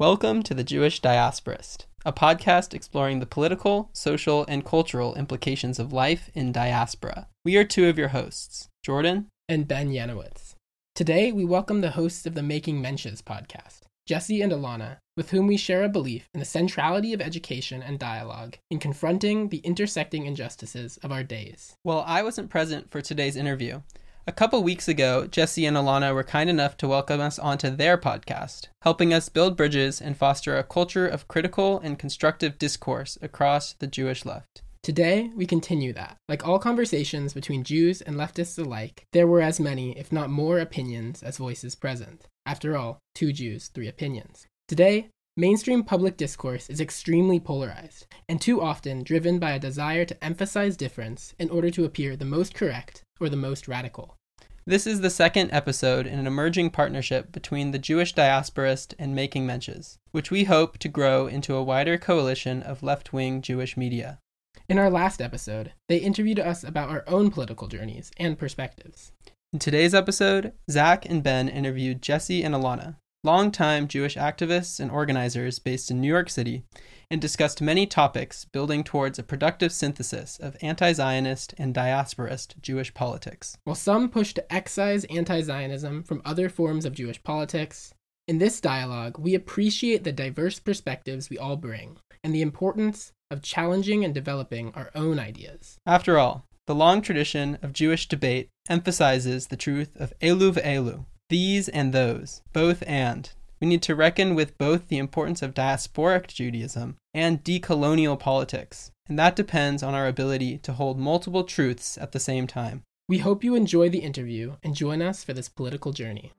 Welcome to the Jewish Diasporist, a podcast exploring the political, social, and cultural implications of life in diaspora. We are two of your hosts, Jordan and Ben Yanowitz. Today, we welcome the hosts of the Making Mensches podcast, Jessie and Elana, with whom we share a belief in the centrality of education and dialogue in confronting the intersecting injustices of our days. While I wasn't present for today's interview, a couple weeks ago, Jessie and Elana were kind enough to welcome us onto their podcast, helping us build bridges and foster a culture of critical and constructive discourse across the Jewish left. Today, we continue that. Like all conversations between Jews and leftists alike, there were as many, if not more, opinions as voices present. After all, two Jews, three opinions. Today, mainstream public discourse is extremely polarized, and too often driven by a desire to emphasize difference in order to appear the most correct or the most radical. This is the second episode in an emerging partnership between the Jewish Diasporist and Making Mensches, which we hope to grow into a wider coalition of left wing Jewish media. In our last episode, they interviewed us about our own political journeys and perspectives. In today's episode, Zach and Ben interviewed Jessie and Elana, longtime Jewish activists and organizers based in New York City, and discussed many topics building towards a productive synthesis of anti Zionist and diasporist Jewish politics. While some pushed to excise anti Zionism from other forms of Jewish politics, in this dialogue, we appreciate the diverse perspectives we all bring and the importance of challenging and developing our own ideas. After all, the long tradition of Jewish debate emphasizes the truth of elu ve'elu, these and those, both and. We need to reckon with both the importance of diasporic Judaism and decolonial politics, and that depends on our ability to hold multiple truths at the same time. We hope you enjoy the interview and join us for this political journey.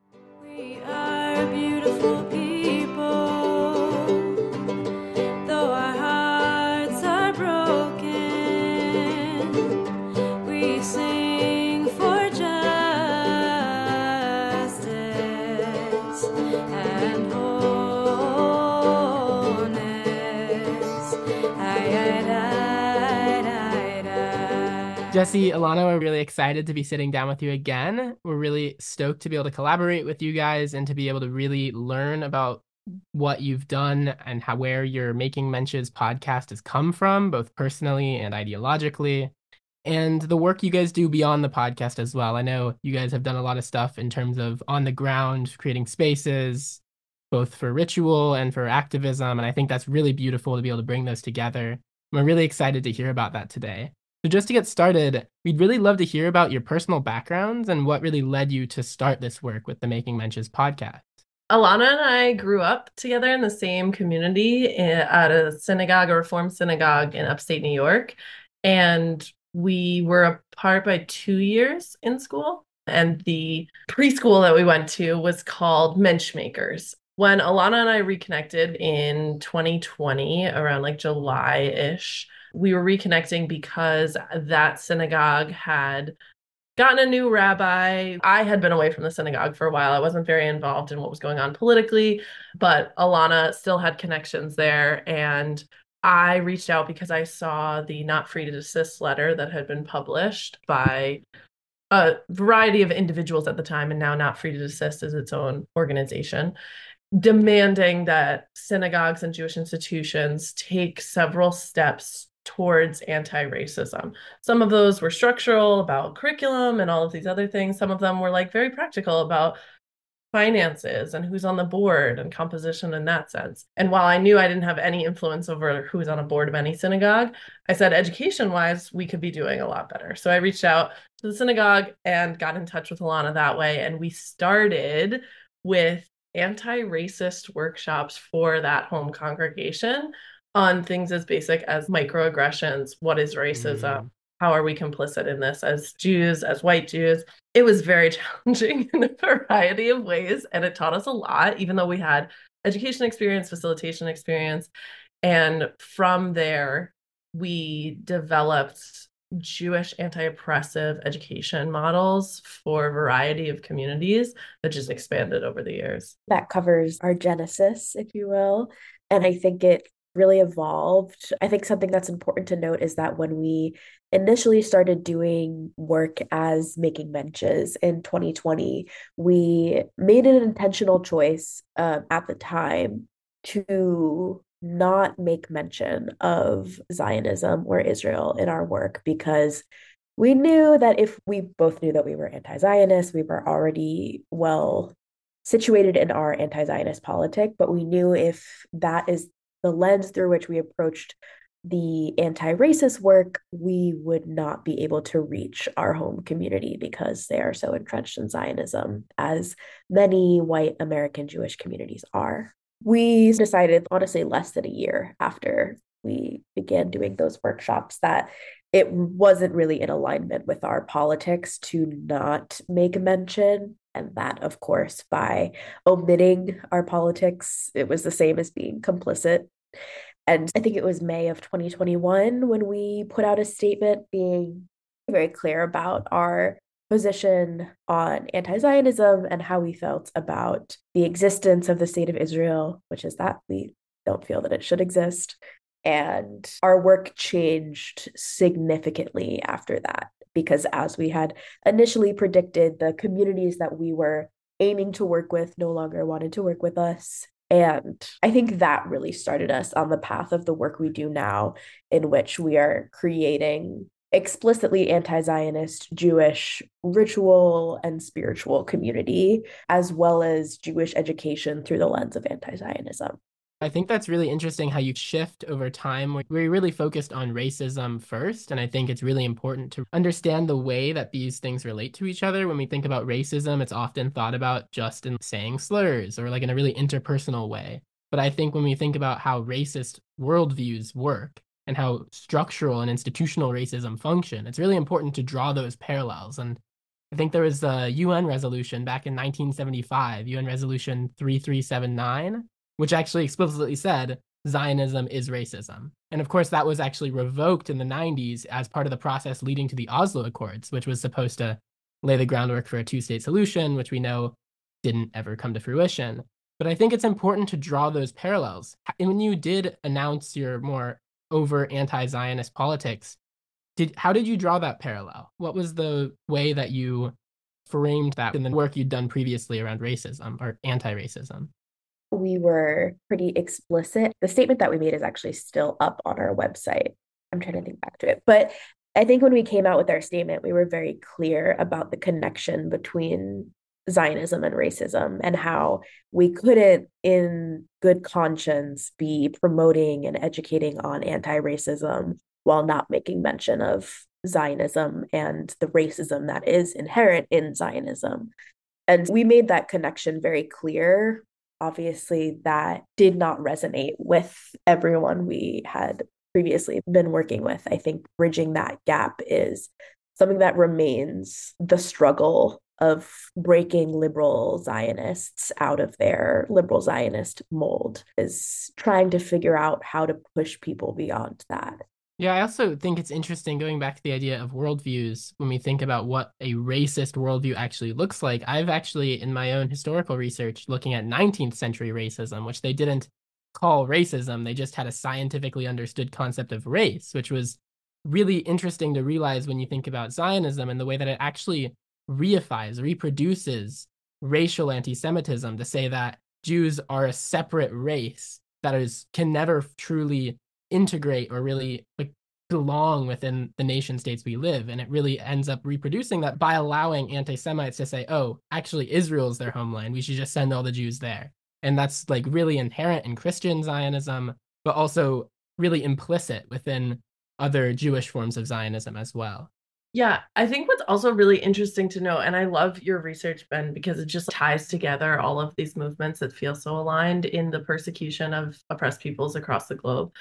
Jessie, Elana, we're really excited to be sitting down with you again. We're really stoked to be able to collaborate with you guys and to be able to really learn about what you've done and how where your Making Mensches podcast has come from, both personally and ideologically, and the work you guys do beyond the podcast as well. I know you guys have done a lot of stuff in terms of on the ground, creating spaces, both for ritual and for activism. And I think that's really beautiful to be able to bring those together. We're really excited to hear about that today. So, just to get started, we'd really love to hear about your personal backgrounds and what really led you to start this work with the Making Mensches podcast. Elana and I grew up together in the same community eh, at a synagogue, a Reform synagogue in upstate New York. And we were apart by two years in school. And the preschool that we went to was called Menschmakers. When Elana and I reconnected in 2020, around like July ish, we were reconnecting because that synagogue had gotten a new rabbi. I had been away from the synagogue for a while. I wasn't very involved in what was going on politically, but Elana still had connections there. And I reached out because I saw the not free to desist letter that had been published by a variety of individuals at the time, and now not free to desist is its own organization demanding that synagogues and Jewish institutions take several steps towards anti-racism. Some of those were structural about curriculum and all of these other things. Some of them were like very practical about finances and who's on the board and composition in that sense. And while I knew I didn't have any influence over who's on a board of any synagogue, I said education wise, we could be doing a lot better. So I reached out to the synagogue and got in touch with Elana that way. And we started with anti racist workshops for that home congregation on things as basic as microaggressions. What is racism? Mm. How are we complicit in this as Jews, as white Jews? It was very challenging in a variety of ways. And it taught us a lot, even though we had education experience, facilitation experience. And from there, we developed Jewish anti oppressive education models for a variety of communities that just expanded over the years. That covers our genesis, if you will. And I think it really evolved. I think something that's important to note is that when we initially started doing work as making mensches in 2020, we made an intentional choice uh, at the time to not make mention of Zionism or Israel in our work because we knew that if we both knew that we were anti Zionist, we were already well situated in our anti Zionist politic, but we knew if that is the lens through which we approached the anti racist work, we would not be able to reach our home community because they are so entrenched in Zionism, as many white American Jewish communities are. We decided, honestly, less than a year after we began doing those workshops, that it wasn't really in alignment with our politics to not make mention. And that, of course, by omitting our politics, it was the same as being complicit. And I think it was May of 2021 when we put out a statement being very clear about our position on anti Zionism and how we felt about the existence of the state of Israel, which is that we don't feel that it should exist, and our work changed significantly after that, because as we had initially predicted, the communities that we were aiming to work with no longer wanted to work with us. And I think that really started us on the path of the work we do now, in which we are creating explicitly anti Zionist Jewish ritual and spiritual community, as well as Jewish education through the lens of anti Zionism. I think that's really interesting how you shift over time. We really focused on racism first. And I think it's really important to understand the way that these things relate to each other. When we think about racism, it's often thought about just in saying slurs or like in a really interpersonal way. But I think when we think about how racist worldviews work and how structural and institutional racism function, it's really important to draw those parallels. And I think there was a UN resolution back in 1975, UN Resolution 3379 which actually explicitly said Zionism is racism. And of course, that was actually revoked in the 90s as part of the process leading to the Oslo Accords, which was supposed to lay the groundwork for a two state solution, which we know didn't ever come to fruition. But I think it's important to draw those parallels. When you did announce your more over anti Zionist politics, did, how did you draw that parallel? What was the way that you framed that in the work you'd done previously around racism or anti racism? We were pretty explicit. The statement that we made is actually still up on our website. I'm trying to think back to it. But I think when we came out with our statement, we were very clear about the connection between Zionism and racism and how we couldn't, in good conscience, be promoting and educating on anti racism while not making mention of Zionism and the racism that is inherent in Zionism. And we made that connection very clear obviously that did not resonate with everyone we had previously been working with. I think bridging that gap is something that remains the struggle of breaking liberal Zionists out of their liberal Zionist mold, is trying to figure out how to push people beyond that. Yeah, I also think it's interesting going back to the idea of worldviews when we think about what a racist worldview actually looks like. I've actually, in my own historical research, looking at 19th century racism, which they didn't call racism, they just had a scientifically understood concept of race, which was really interesting to realize when you think about Zionism and the way that it actually reifies, reproduces racial anti Semitism to say that Jews are a separate race that is can never truly integrate or really like belong within the nation states we live and it really ends up reproducing that by allowing anti-semites to say oh actually israel's their homeland. We should just send all the jews there. And that's like really inherent in christian zionism but also really implicit within other jewish forms of zionism as well. Yeah, I think what's also really interesting to know, and I love your research, Ben, because it just ties together all of these movements that feel so aligned in the persecution of oppressed peoples across the globe,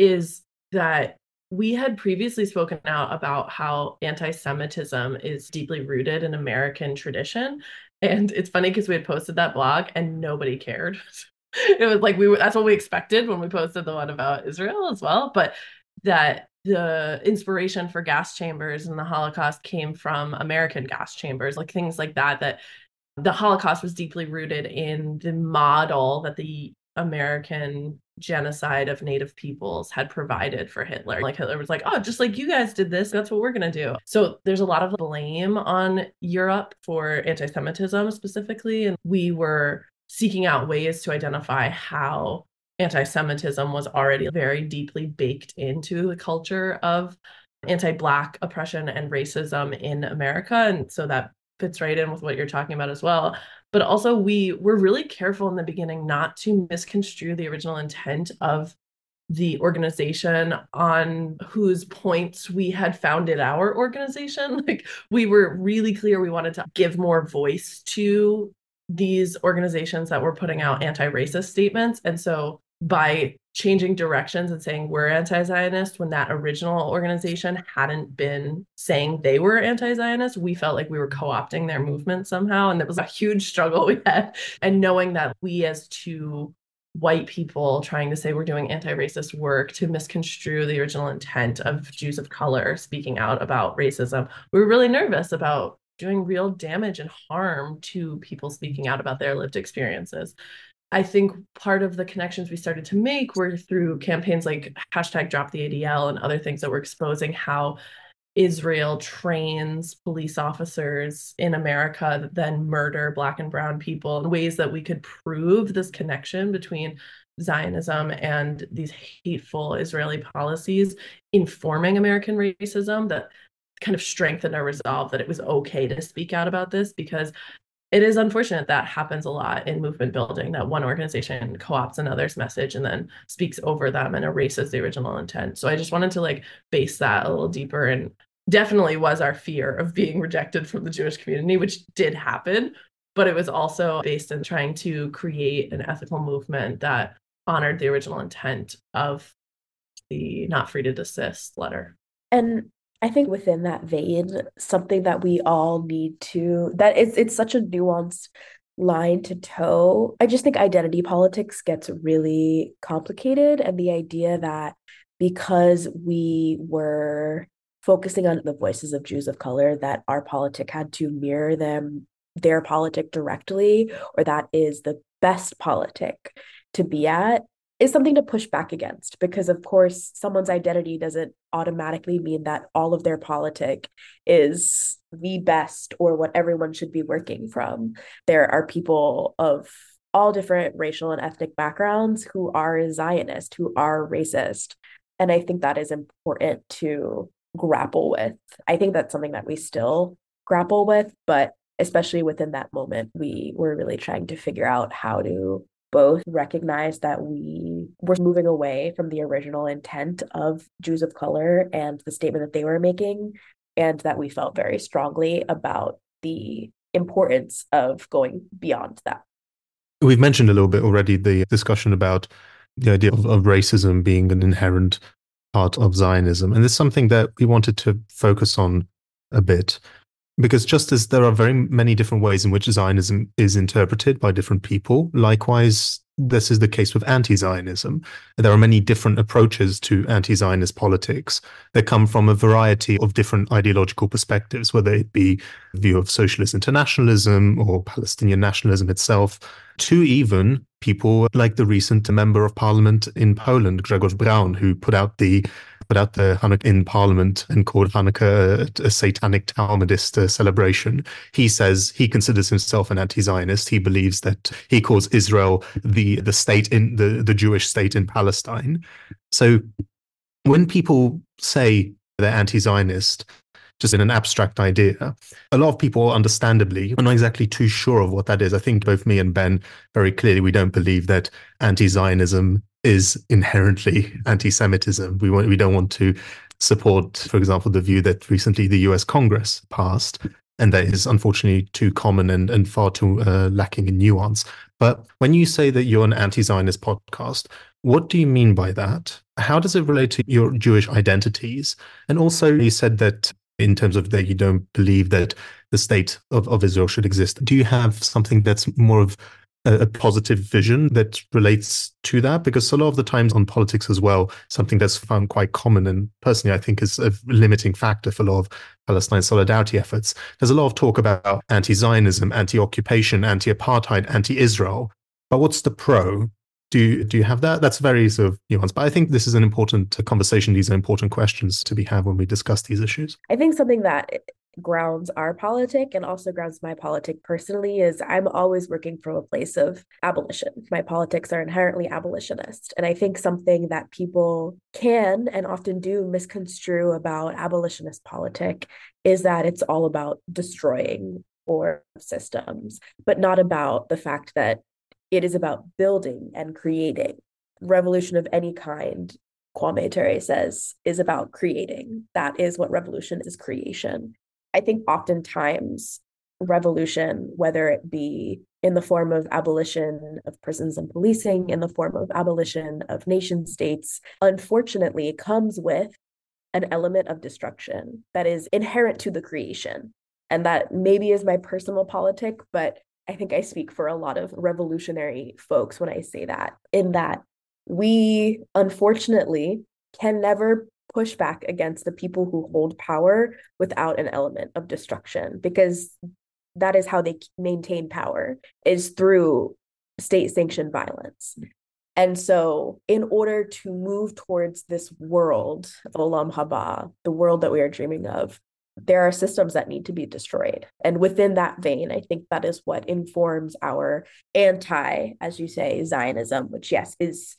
is that we had previously spoken out about how anti Semitism is deeply rooted in American tradition. And it's funny because we had posted that blog and nobody cared. it was like we were, that's what we expected when we posted the one about Israel as well. But that the inspiration for gas chambers and the Holocaust came from American gas chambers, like things like that, that the Holocaust was deeply rooted in the model that the American genocide of native peoples had provided for Hitler. Like Hitler was like, "Oh, just like you guys did this, that's what we're going to do." So there's a lot of blame on Europe for anti-Semitism specifically and we were seeking out ways to identify how anti Semitism was already very deeply baked into the culture of anti Black oppression and racism in America. And so that fits right in with what you're talking about as well. But also, we were really careful in the beginning not to misconstrue the original intent of the organization on whose points we had founded our organization. Like, we were really clear we wanted to give more voice to these organizations that were putting out anti racist statements. And so, by changing directions and saying we're anti-Zionist when that original organization hadn't been saying they were anti-Zionist, we felt like we were co-opting their movement somehow. And it was a huge struggle we had. And knowing that we as two white people trying to say we're doing anti-racist work to misconstrue the original intent of Jews of color speaking out about racism, we were really nervous about doing real damage and harm to people speaking out about their lived experiences. I think part of the connections we started to make were through campaigns like hashtag drop the ADL and other things that were exposing how Israel trains police officers in America that then murder Black and Brown people in ways that we could prove this connection between Zionism and these hateful Israeli policies informing American racism that kind of strengthened our resolve that it was okay to speak out about this because it is unfortunate that happens a lot in movement building that one organization co-opts another's message and then speaks over them and erases the original intent. So i just wanted to like base that a little deeper and definitely was our fear of being rejected from the jewish community which did happen but it was also based in trying to create an ethical movement that honored the original intent of the not free to desist letter. And I think within that vein, something that we all need to that it's it's such a nuanced line to toe. I just think identity politics gets really complicated and the idea that because we were focusing on the voices of Jews of color that our politic had to mirror them their politic directly or that is the best politic to be at is something to push back against because of course someone's identity doesn't automatically mean that all of their politic is the best or what everyone should be working from. There are people of all different racial and ethnic backgrounds who are zionist who are racist and i think that is important to grapple with. I think that's something that we still grapple with but especially within that moment we were really trying to figure out how to both recognized that we were moving away from the original intent of Jews of color and the statement that they were making, and that we felt very strongly about the importance of going beyond that. We've mentioned a little bit already the discussion about the idea of, of racism being an inherent part of Zionism. And it's something that we wanted to focus on a bit because just as there are very many different ways in which Zionism is interpreted by different people, likewise, this is the case with anti Zionism. There are many different approaches to anti Zionist politics that come from a variety of different ideological perspectives, whether it be view of socialist internationalism or Palestinian nationalism itself, to even people like the recent member of parliament in Poland, Grzegorz Braun, who put out the put out the Hanukkah in Parliament and called Hanukkah a, a satanic Talmudist uh, celebration. He says he considers himself an anti-Zionist. He believes that he calls Israel the the state in the the Jewish state in Palestine. So when people say they're anti-Zionist, just in an abstract idea. A lot of people, understandably, are not exactly too sure of what that is. I think both me and Ben very clearly we don't believe that anti-Zionism is inherently anti-Semitism. We want we don't want to support, for example, the view that recently the U.S. Congress passed, and that is unfortunately too common and and far too uh, lacking in nuance. But when you say that you're an anti-Zionist podcast, what do you mean by that? How does it relate to your Jewish identities? And also, you said that in terms of that you don't believe that the state of, of Israel should exist. Do you have something that's more of a, positive vision that relates to that? Because a lot of the times on politics as well, something that's found quite common and personally I think is a limiting factor for a lot of Palestine solidarity efforts. There's a lot of talk about anti-Zionism, anti-occupation, anti-apartheid, anti-Israel. But what's the pro? Do you, do you have that? That's very sort of nuanced. But I think this is an important conversation. These are important questions to be had when we discuss these issues. I think something that grounds our politic and also grounds my politic personally is I'm always working from a place of abolition. My politics are inherently abolitionist. And I think something that people can and often do misconstrue about abolitionist politic is that it's all about destroying or systems, but not about the fact that it is about building and creating. Revolution of any kind Kwame Ture says is about creating. That is what revolution is creation. I think oftentimes revolution, whether it be in the form of abolition of prisons and policing, in the form of abolition of nation states, unfortunately comes with an element of destruction that is inherent to the creation. And that maybe is my personal politic, but I think I speak for a lot of revolutionary folks when I say that, in that we unfortunately can never push back against the people who hold power without an element of destruction because that is how they maintain power is through state sanctioned violence. And so in order to move towards this world of olam haba the world that we are dreaming of there are systems that need to be destroyed. And within that vein i think that is what informs our anti as you say zionism which yes is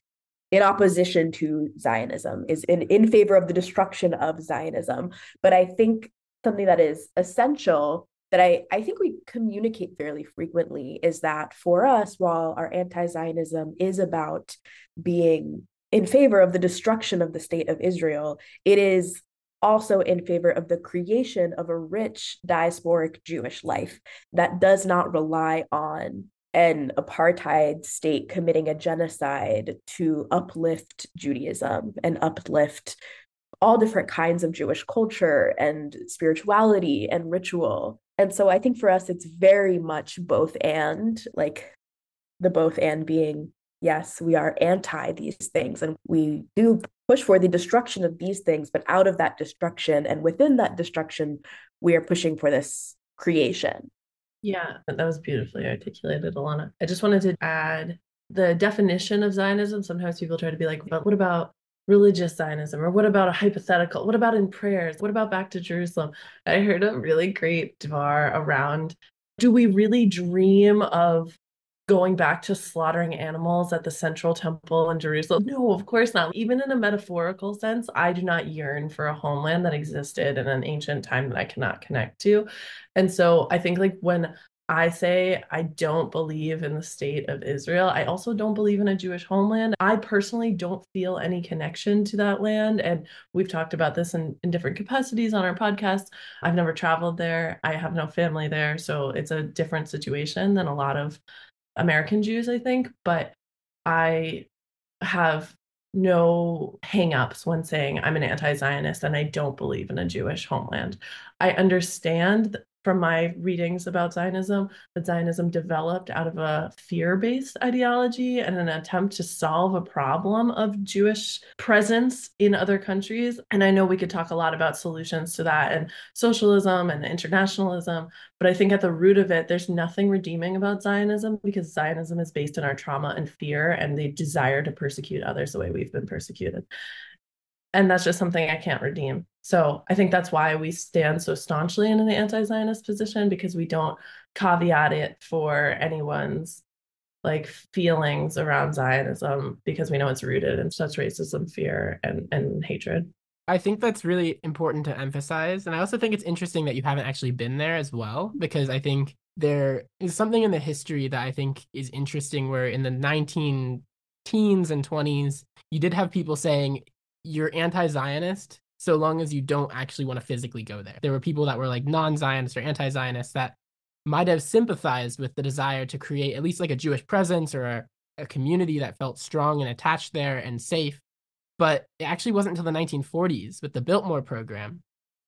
in opposition to Zionism, is in, in favor of the destruction of Zionism. But I think something that is essential that I, I think we communicate fairly frequently is that for us, while our anti Zionism is about being in favor of the destruction of the state of Israel, it is also in favor of the creation of a rich diasporic Jewish life that does not rely on an apartheid state committing a genocide to uplift Judaism and uplift all different kinds of Jewish culture and spirituality and ritual. And so I think for us, it's very much both and, like the both and being, yes, we are anti these things and we do push for the destruction of these things, but out of that destruction and within that destruction, we are pushing for this creation yeah, that was beautifully articulated, Elana. I just wanted to add the definition of Zionism. Sometimes people try to be like, but what about religious Zionism? Or what about a hypothetical? What about in prayers? What about back to Jerusalem? I heard a really great dvar around do we really dream of going back to slaughtering animals at the central temple in Jerusalem. No, of course not. Even in a metaphorical sense, I do not yearn for a homeland that existed in an ancient time that I cannot connect to. And so I think like when I say I don't believe in the state of Israel. I also don't believe in a Jewish homeland. I personally don't feel any connection to that land. And we've talked about this in, in different capacities on our podcast. I've never traveled there, I have no family there. So it's a different situation than a lot of American Jews, I think, but I have no hangups when saying I'm an anti Zionist and I don't believe in a Jewish homeland. I understand from my readings about Zionism that Zionism developed out of a fear based ideology and an attempt to solve a problem of Jewish presence in other countries. And I know we could talk a lot about solutions to that and socialism and internationalism, but I think at the root of it, there's nothing redeeming about Zionism because Zionism is based in our trauma and fear and the desire to persecute others the way we've been persecuted and that's just something I can't redeem. So I think that's why we stand so staunchly in the anti-Zionist position because we don't caveat it for anyone's like feelings around Zionism because we know it's rooted in such racism, fear, and and hatred. I think that's really important to emphasize, and I also think it's interesting that you haven't actually been there as well because I think there is something in the history that I think is interesting where in the 19 teens and 20s you did have people saying you're anti-Zionist so long as you don't actually want to physically go there. There were people that were like non-Zionist or anti-Zionist that might have sympathized with the desire to create at least like a Jewish presence or a, a community that felt strong and attached there and safe. But it actually wasn't until the 1940s with the Biltmore program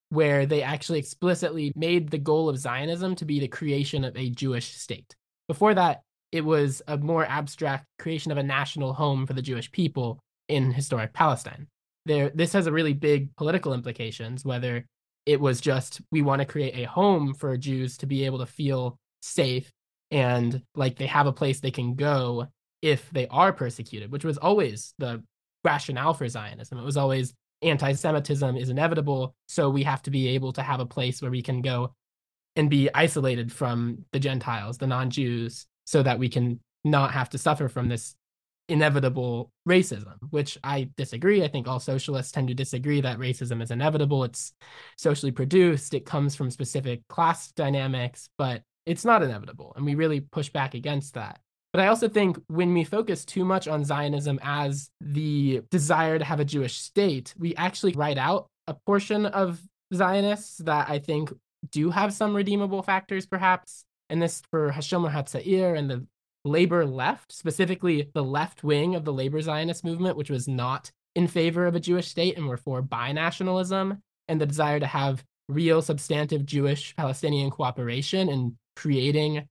where they actually explicitly made the goal of Zionism to be the creation of a Jewish state. Before that, it was a more abstract creation of a national home for the Jewish people in historic Palestine there this has a really big political implications whether it was just we want to create a home for Jews to be able to feel safe and like they have a place they can go if they are persecuted, which was always the rationale for Zionism. It was always anti Semitism is inevitable. So we have to be able to have a place where we can go and be isolated from the Gentiles, the non Jews, so that we can not have to suffer from this inevitable racism, which I disagree. I think all socialists tend to disagree that racism is inevitable. It's socially produced, it comes from specific class dynamics, but it's not inevitable. And we really push back against that. But I also think when we focus too much on Zionism as the desire to have a Jewish state, we actually write out a portion of Zionists that I think do have some redeemable factors, perhaps. And this for Hashomer Hatzair and the labor left, specifically the left wing of the labor Zionist movement, which was not in favor of a Jewish state and were for binationalism and the desire to have real substantive Jewish Palestinian cooperation and creating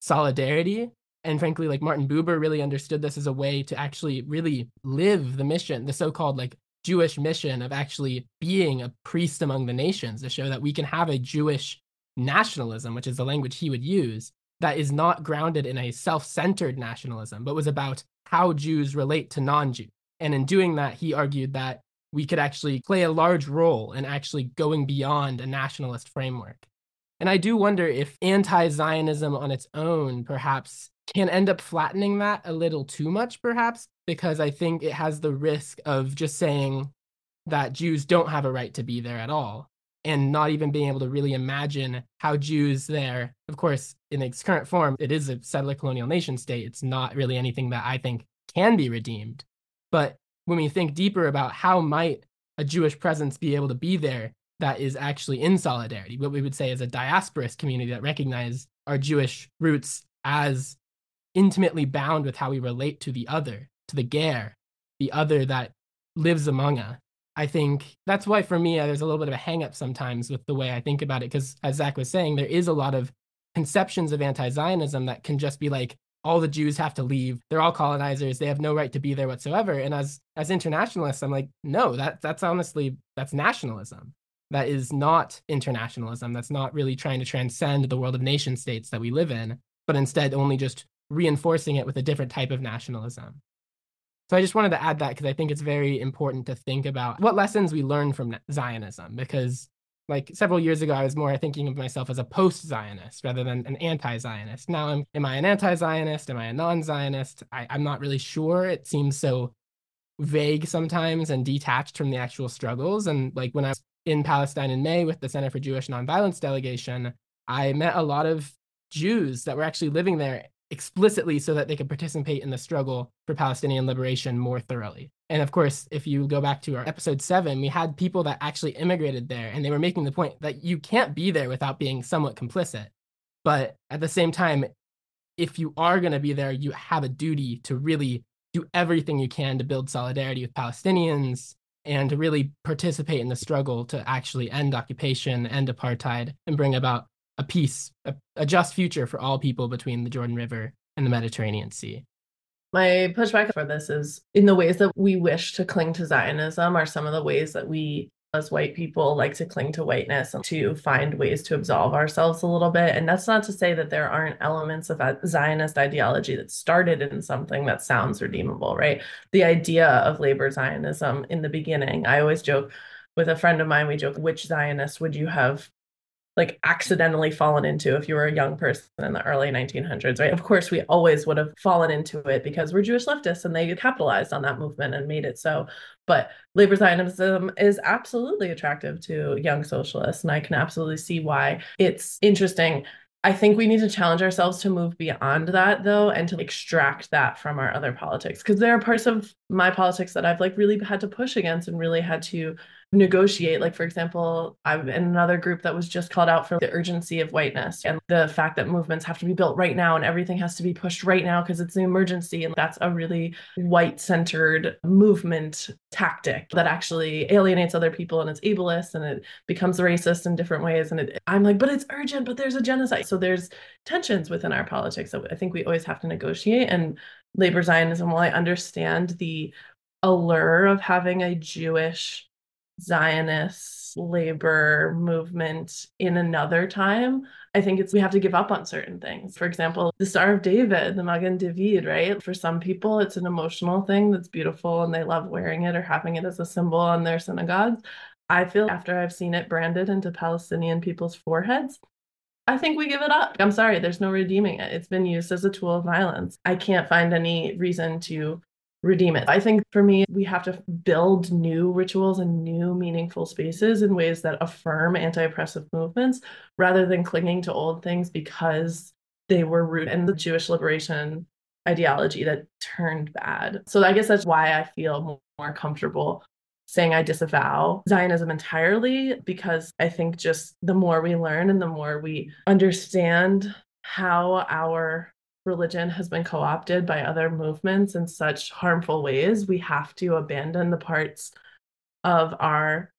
solidarity. And frankly, like Martin Buber really understood this as a way to actually really live the mission, the so called like Jewish mission of actually being a priest among the nations to show that we can have a Jewish nationalism, which is the language he would use, that is not grounded in a self centered nationalism, but was about how Jews relate to non Jews. And in doing that, he argued that we could actually play a large role in actually going beyond a nationalist framework. And I do wonder if anti Zionism on its own perhaps can end up flattening that a little too much, perhaps, because I think it has the risk of just saying that Jews don't have a right to be there at all and not even being able to really imagine how Jews there, of course, in its current form, it is a settler colonial nation state. It's not really anything that I think can be redeemed. But when we think deeper about how might a Jewish presence be able to be there that is actually in solidarity, what we would say is a diasporous community that recognize our Jewish roots as intimately bound with how we relate to the other, to the ger, the other that lives among us I think that's why for me, uh, there's a little bit of a hangup sometimes with the way I think about it. Because as Zach was saying, there is a lot of conceptions of anti Zionism that can just be like, all the Jews have to leave. They're all colonizers. They have no right to be there whatsoever. And as as internationalists, I'm like, no, that that's honestly that's nationalism. That is not internationalism. That's not really trying to transcend the world of nation states that we live in, but instead only just reinforcing it with a different type of nationalism. So I just wanted to add that because I think it's very important to think about what lessons we learn from Zionism. Because, like several years ago, I was more thinking of myself as a post Zionist rather than an anti Zionist. Now, I'm, am I an anti Zionist? Am I a non Zionist? I'm not really sure. It seems so vague sometimes and detached from the actual struggles. And, like, when I was in Palestine in May with the Center for Jewish Nonviolence delegation, I met a lot of Jews that were actually living there explicitly so that they could participate in the struggle for Palestinian liberation more thoroughly. And of course, if you go back to our episode seven, we had people that actually immigrated there and they were making the point that you can't be there without being somewhat complicit. But at the same time, if you are going to be there, you have a duty to really do everything you can to build solidarity with Palestinians and to really participate in the struggle to actually end occupation, end apartheid, and bring about a peace, a, a just future for all people between the Jordan River and the Mediterranean Sea. My pushback for this is in the ways that we wish to cling to Zionism are some of the ways that we as white people like to cling to whiteness and to find ways to absolve ourselves a little bit. And that's not to say that there aren't elements of Zionist ideology that started in something that sounds redeemable, right? The idea of labor Zionism in the beginning, I always joke with a friend of mine, we joke, which Zionist would you have like accidentally fallen into if you were a young person in the early 1900s, right? Of course, we always would have fallen into it because we're Jewish leftists and they capitalized on that movement and made it so. But labor Zionism is absolutely attractive to young socialists, and I can absolutely see why it's interesting. I think we need to challenge ourselves to move beyond that though and to extract that from our other politics because there are parts of my politics that I've like really had to push against and really had to negotiate. Like, for example, I'm in another group that was just called out for the urgency of whiteness and the fact that movements have to be built right now and everything has to be pushed right now because it's an emergency. And that's a really white centered movement tactic that actually alienates other people and it's ableist and it becomes racist in different ways. And it, I'm like, but it's urgent, but there's a genocide. So there's tensions within our politics that I think we always have to negotiate. And labor Zionism, while I understand the allure of having a Jewish Zionist labor movement in another time, I think it's we have to give up on certain things. For example, the Star of David, the Magen David, right? For some people, it's an emotional thing that's beautiful and they love wearing it or having it as a symbol on their synagogues. I feel after I've seen it branded into Palestinian people's foreheads, I think we give it up. I'm sorry, there's no redeeming it. It's been used as a tool of violence. I can't find any reason to redeem it. I think for me, we have to build new rituals and new meaningful spaces in ways that affirm anti oppressive movements rather than clinging to old things because they were rooted in the Jewish liberation ideology that turned bad. So I guess that's why I feel more comfortable saying I disavow Zionism entirely because I think just the more we learn and the more we understand how our religion has been co opted by other movements in such harmful ways, we have to abandon the parts of our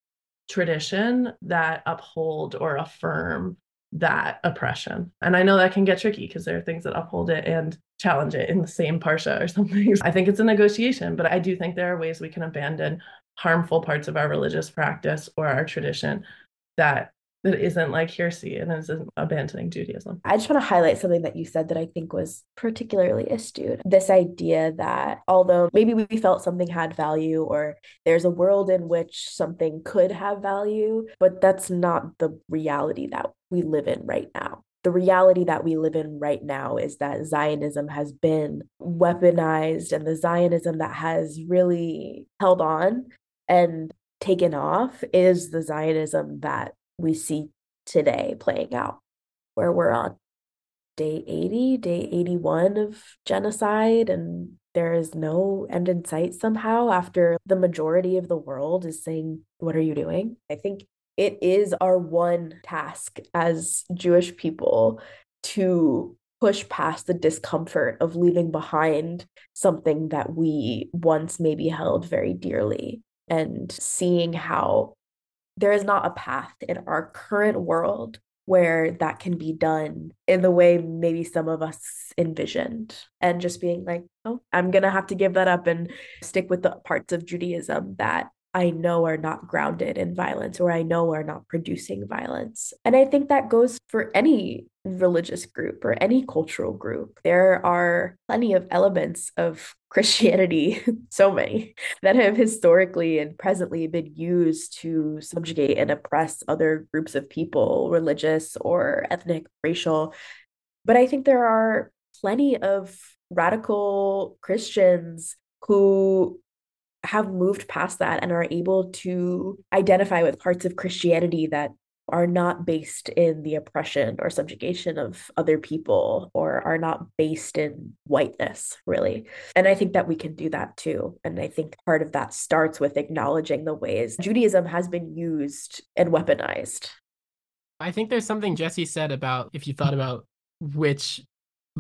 tradition that uphold or affirm that oppression. And I know that can get tricky because there are things that uphold it and challenge it in the same parsha or something. I think it's a negotiation, but I do think there are ways we can abandon harmful parts of our religious practice or our tradition that that isn't like heresy and isn't abandoning Judaism. I just want to highlight something that you said that I think was particularly astute. This idea that although maybe we felt something had value or there's a world in which something could have value, but that's not the reality that we live in right now the reality that we live in right now is that Zionism has been weaponized, and the Zionism that has really held on and taken off is the Zionism that we see today playing out, where we're on day 80, day 81 of genocide, and there is no end in sight somehow after the majority of the world is saying, What are you doing? I think it is our one task as Jewish people to push past the discomfort of leaving behind something that we once maybe held very dearly and seeing how there is not a path in our current world where that can be done in the way maybe some of us envisioned and just being like oh i'm going to have to give that up and stick with the parts of judaism that I know are not grounded in violence or I know are not producing violence. And I think that goes for any religious group or any cultural group. There are plenty of elements of Christianity, so many, that have historically and presently been used to subjugate and oppress other groups of people, religious or ethnic, racial. But I think there are plenty of radical Christians who have moved past that and are able to identify with parts of Christianity that are not based in the oppression or subjugation of other people or are not based in whiteness, really. And I think that we can do that too. And I think part of that starts with acknowledging the ways Judaism has been used and weaponized. I think there's something Jessie said about if you thought about which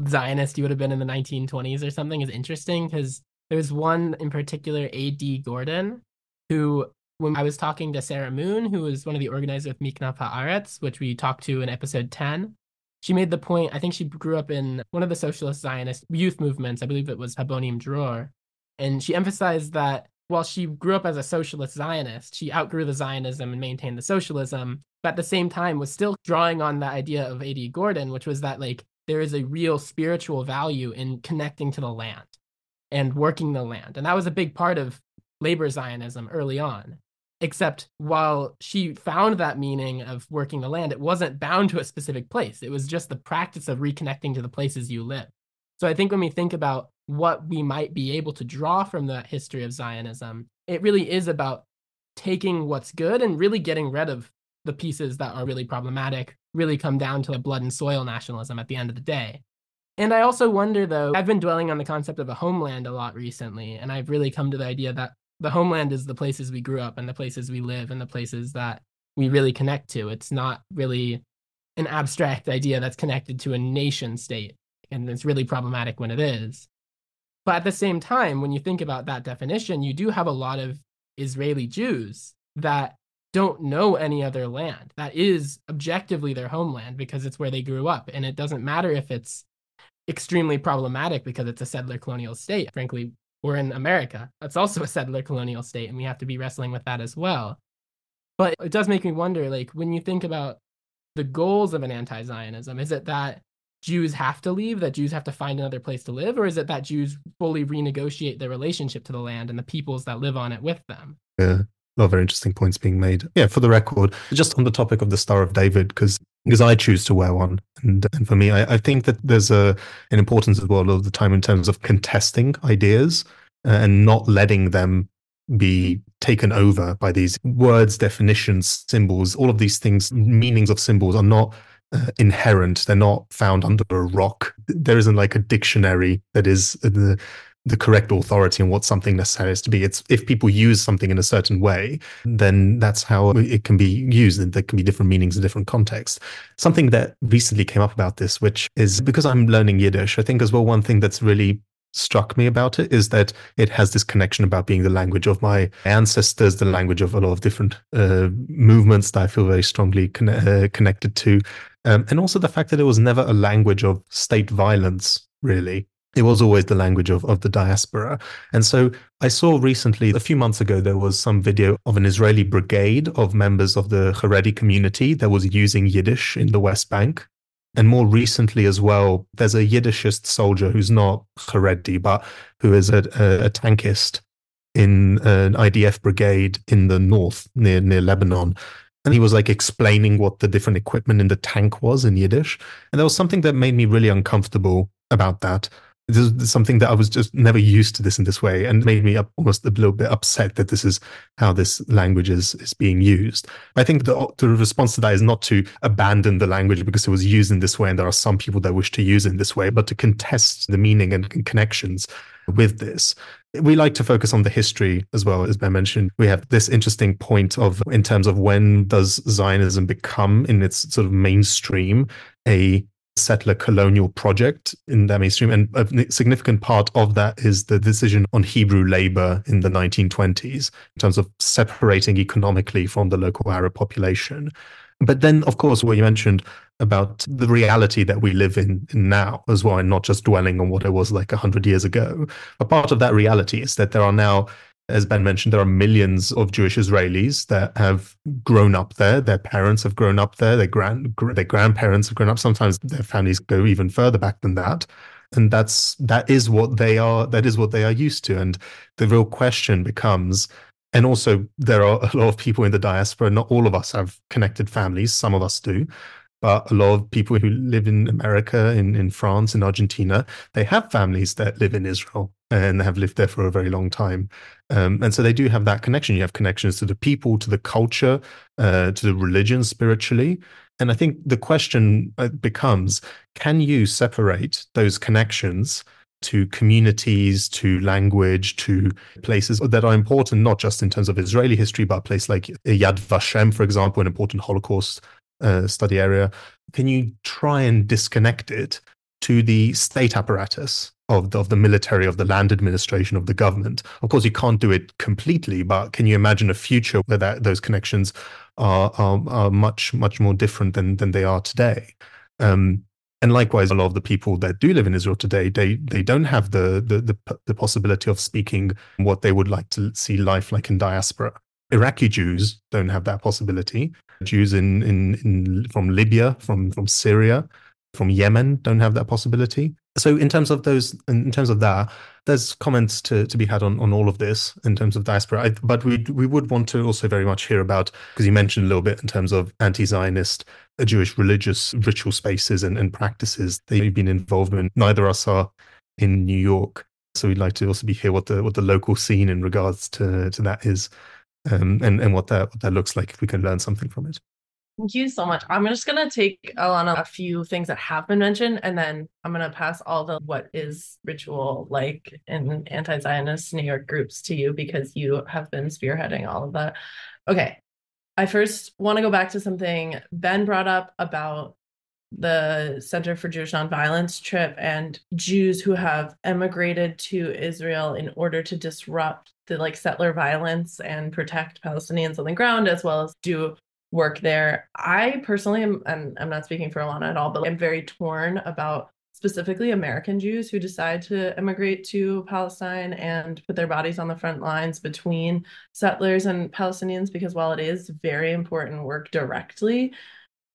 Zionist you would have been in the 1920s or something is interesting because there was one in particular, A.D. Gordon, who, when I was talking to Sarah Moon, who was one of the organizers of Miknaf Haaretz, which we talked to in episode 10, she made the point. I think she grew up in one of the socialist Zionist youth movements. I believe it was Habonim Dror. And she emphasized that while she grew up as a socialist Zionist, she outgrew the Zionism and maintained the socialism, but at the same time was still drawing on the idea of A.D. Gordon, which was that like there is a real spiritual value in connecting to the land and working the land. And that was a big part of labor Zionism early on. Except while she found that meaning of working the land, it wasn't bound to a specific place. It was just the practice of reconnecting to the places you live. So I think when we think about what we might be able to draw from the history of Zionism, it really is about taking what's good and really getting rid of the pieces that are really problematic, really come down to a blood and soil nationalism at the end of the day. And I also wonder, though, I've been dwelling on the concept of a homeland a lot recently, and I've really come to the idea that the homeland is the places we grew up and the places we live and the places that we really connect to. It's not really an abstract idea that's connected to a nation state, and it's really problematic when it is. But at the same time, when you think about that definition, you do have a lot of Israeli Jews that don't know any other land. That is objectively their homeland because it's where they grew up. And it doesn't matter if it's extremely problematic because it's a settler colonial state. Frankly, we're in America. That's also a settler colonial state, and we have to be wrestling with that as well. But it does make me wonder like, when you think about the goals of an anti Zionism, is it that Jews have to leave, that Jews have to find another place to live, or is it that Jews fully renegotiate their relationship to the land and the peoples that live on it with them? Yeah, a lot of very interesting points being made. Yeah, for the record, just on the topic of the Star of David, because because I choose to wear one, and and for me, I, I think that there's a an importance as well of the time in terms of contesting ideas uh, and not letting them be taken over by these words, definitions, symbols. All of these things, meanings of symbols, are not uh, inherent. They're not found under a rock. There isn't like a dictionary that is the the correct authority on what something necessarily has to be. It's if people use something in a certain way, then that's how it can be used, and there can be different meanings in different contexts. Something that recently came up about this, which is because I'm learning Yiddish, I think as well one thing that's really struck me about it is that it has this connection about being the language of my ancestors, the language of a lot of different uh, movements that I feel very strongly con- uh, connected to. Um, and also the fact that it was never a language of state violence, really. It was always the language of, of the diaspora. And so I saw recently, a few months ago, there was some video of an Israeli brigade of members of the Haredi community that was using Yiddish in the West Bank. And more recently as well, there's a Yiddishist soldier who's not Haredi, but who is a, a, a tankist in an IDF brigade in the north near near Lebanon. And he was like explaining what the different equipment in the tank was in Yiddish. And there was something that made me really uncomfortable about that this is something that I was just never used to this in this way and made me up, almost a little bit upset that this is how this language is, is being used. I think the, the response to that is not to abandon the language because it was used in this way and there are some people that wish to use it in this way, but to contest the meaning and connections with this. We like to focus on the history as well, as Ben mentioned. We have this interesting point of in terms of when does Zionism become in its sort of mainstream a settler colonial project in the mainstream. And a significant part of that is the decision on Hebrew labor in the 1920s in terms of separating economically from the local Arab population. But then, of course, what you mentioned about the reality that we live in, in now as well, and not just dwelling on what it was like 100 years ago. A part of that reality is that there are now as Ben mentioned, there are millions of Jewish Israelis that have grown up there. Their parents have grown up there. Their grand their grandparents have grown up. Sometimes their families go even further back than that. And that's that is what they are. That is what they are used to. And the real question becomes, and also there are a lot of people in the diaspora. Not all of us have connected families. Some of us do, a lot of people who live in America, in, in France, in Argentina, they have families that live in Israel and have lived there for a very long time. Um, and so they do have that connection. You have connections to the people, to the culture, uh, to the religion spiritually. And I think the question uh, becomes can you separate those connections to communities, to language, to places that are important, not just in terms of Israeli history, but a place like Yad Vashem, for example, an important Holocaust uh, study area? Can you try and disconnect it to the state apparatus of the, of the military, of the land administration, of the government. Of course, you can't do it completely, but can you imagine a future where that, those connections are, are, are much much more different than than they are today? Um, and likewise, a lot of the people that do live in Israel today, they they don't have the, the the the possibility of speaking what they would like to see life like in diaspora. Iraqi Jews don't have that possibility. Jews in, in, in from Libya, from from Syria, from Yemen don't have that possibility. So in terms of those, in terms of that, there's comments to, to be had on, on all of this in terms of diaspora. I, but we we would want to also very much hear about because you mentioned a little bit in terms of anti-Zionist uh, Jewish religious ritual spaces and, and practices that you've been involved in. Neither of us are in New York, so we'd like to also be hear what the what the local scene in regards to to that is, um, and and what that what that looks like if we can learn something from it. Thank you so much. I'm just going to take Elana a few things that have been mentioned, and then I'm going to pass all the what is ritual like in anti Zionist New York groups to you because you have been spearheading all of that. Okay. I first want to go back to something Ben brought up about the Center for Jewish Nonviolence trip and Jews who have emigrated to Israel in order to disrupt the like settler violence and protect Palestinians on the ground, as well as do work there. I personally am, and I'm not speaking for Elana at all, but I'm very torn about specifically American Jews who decide to immigrate to Palestine and put their bodies on the front lines between settlers and Palestinians, because while it is very important work directly,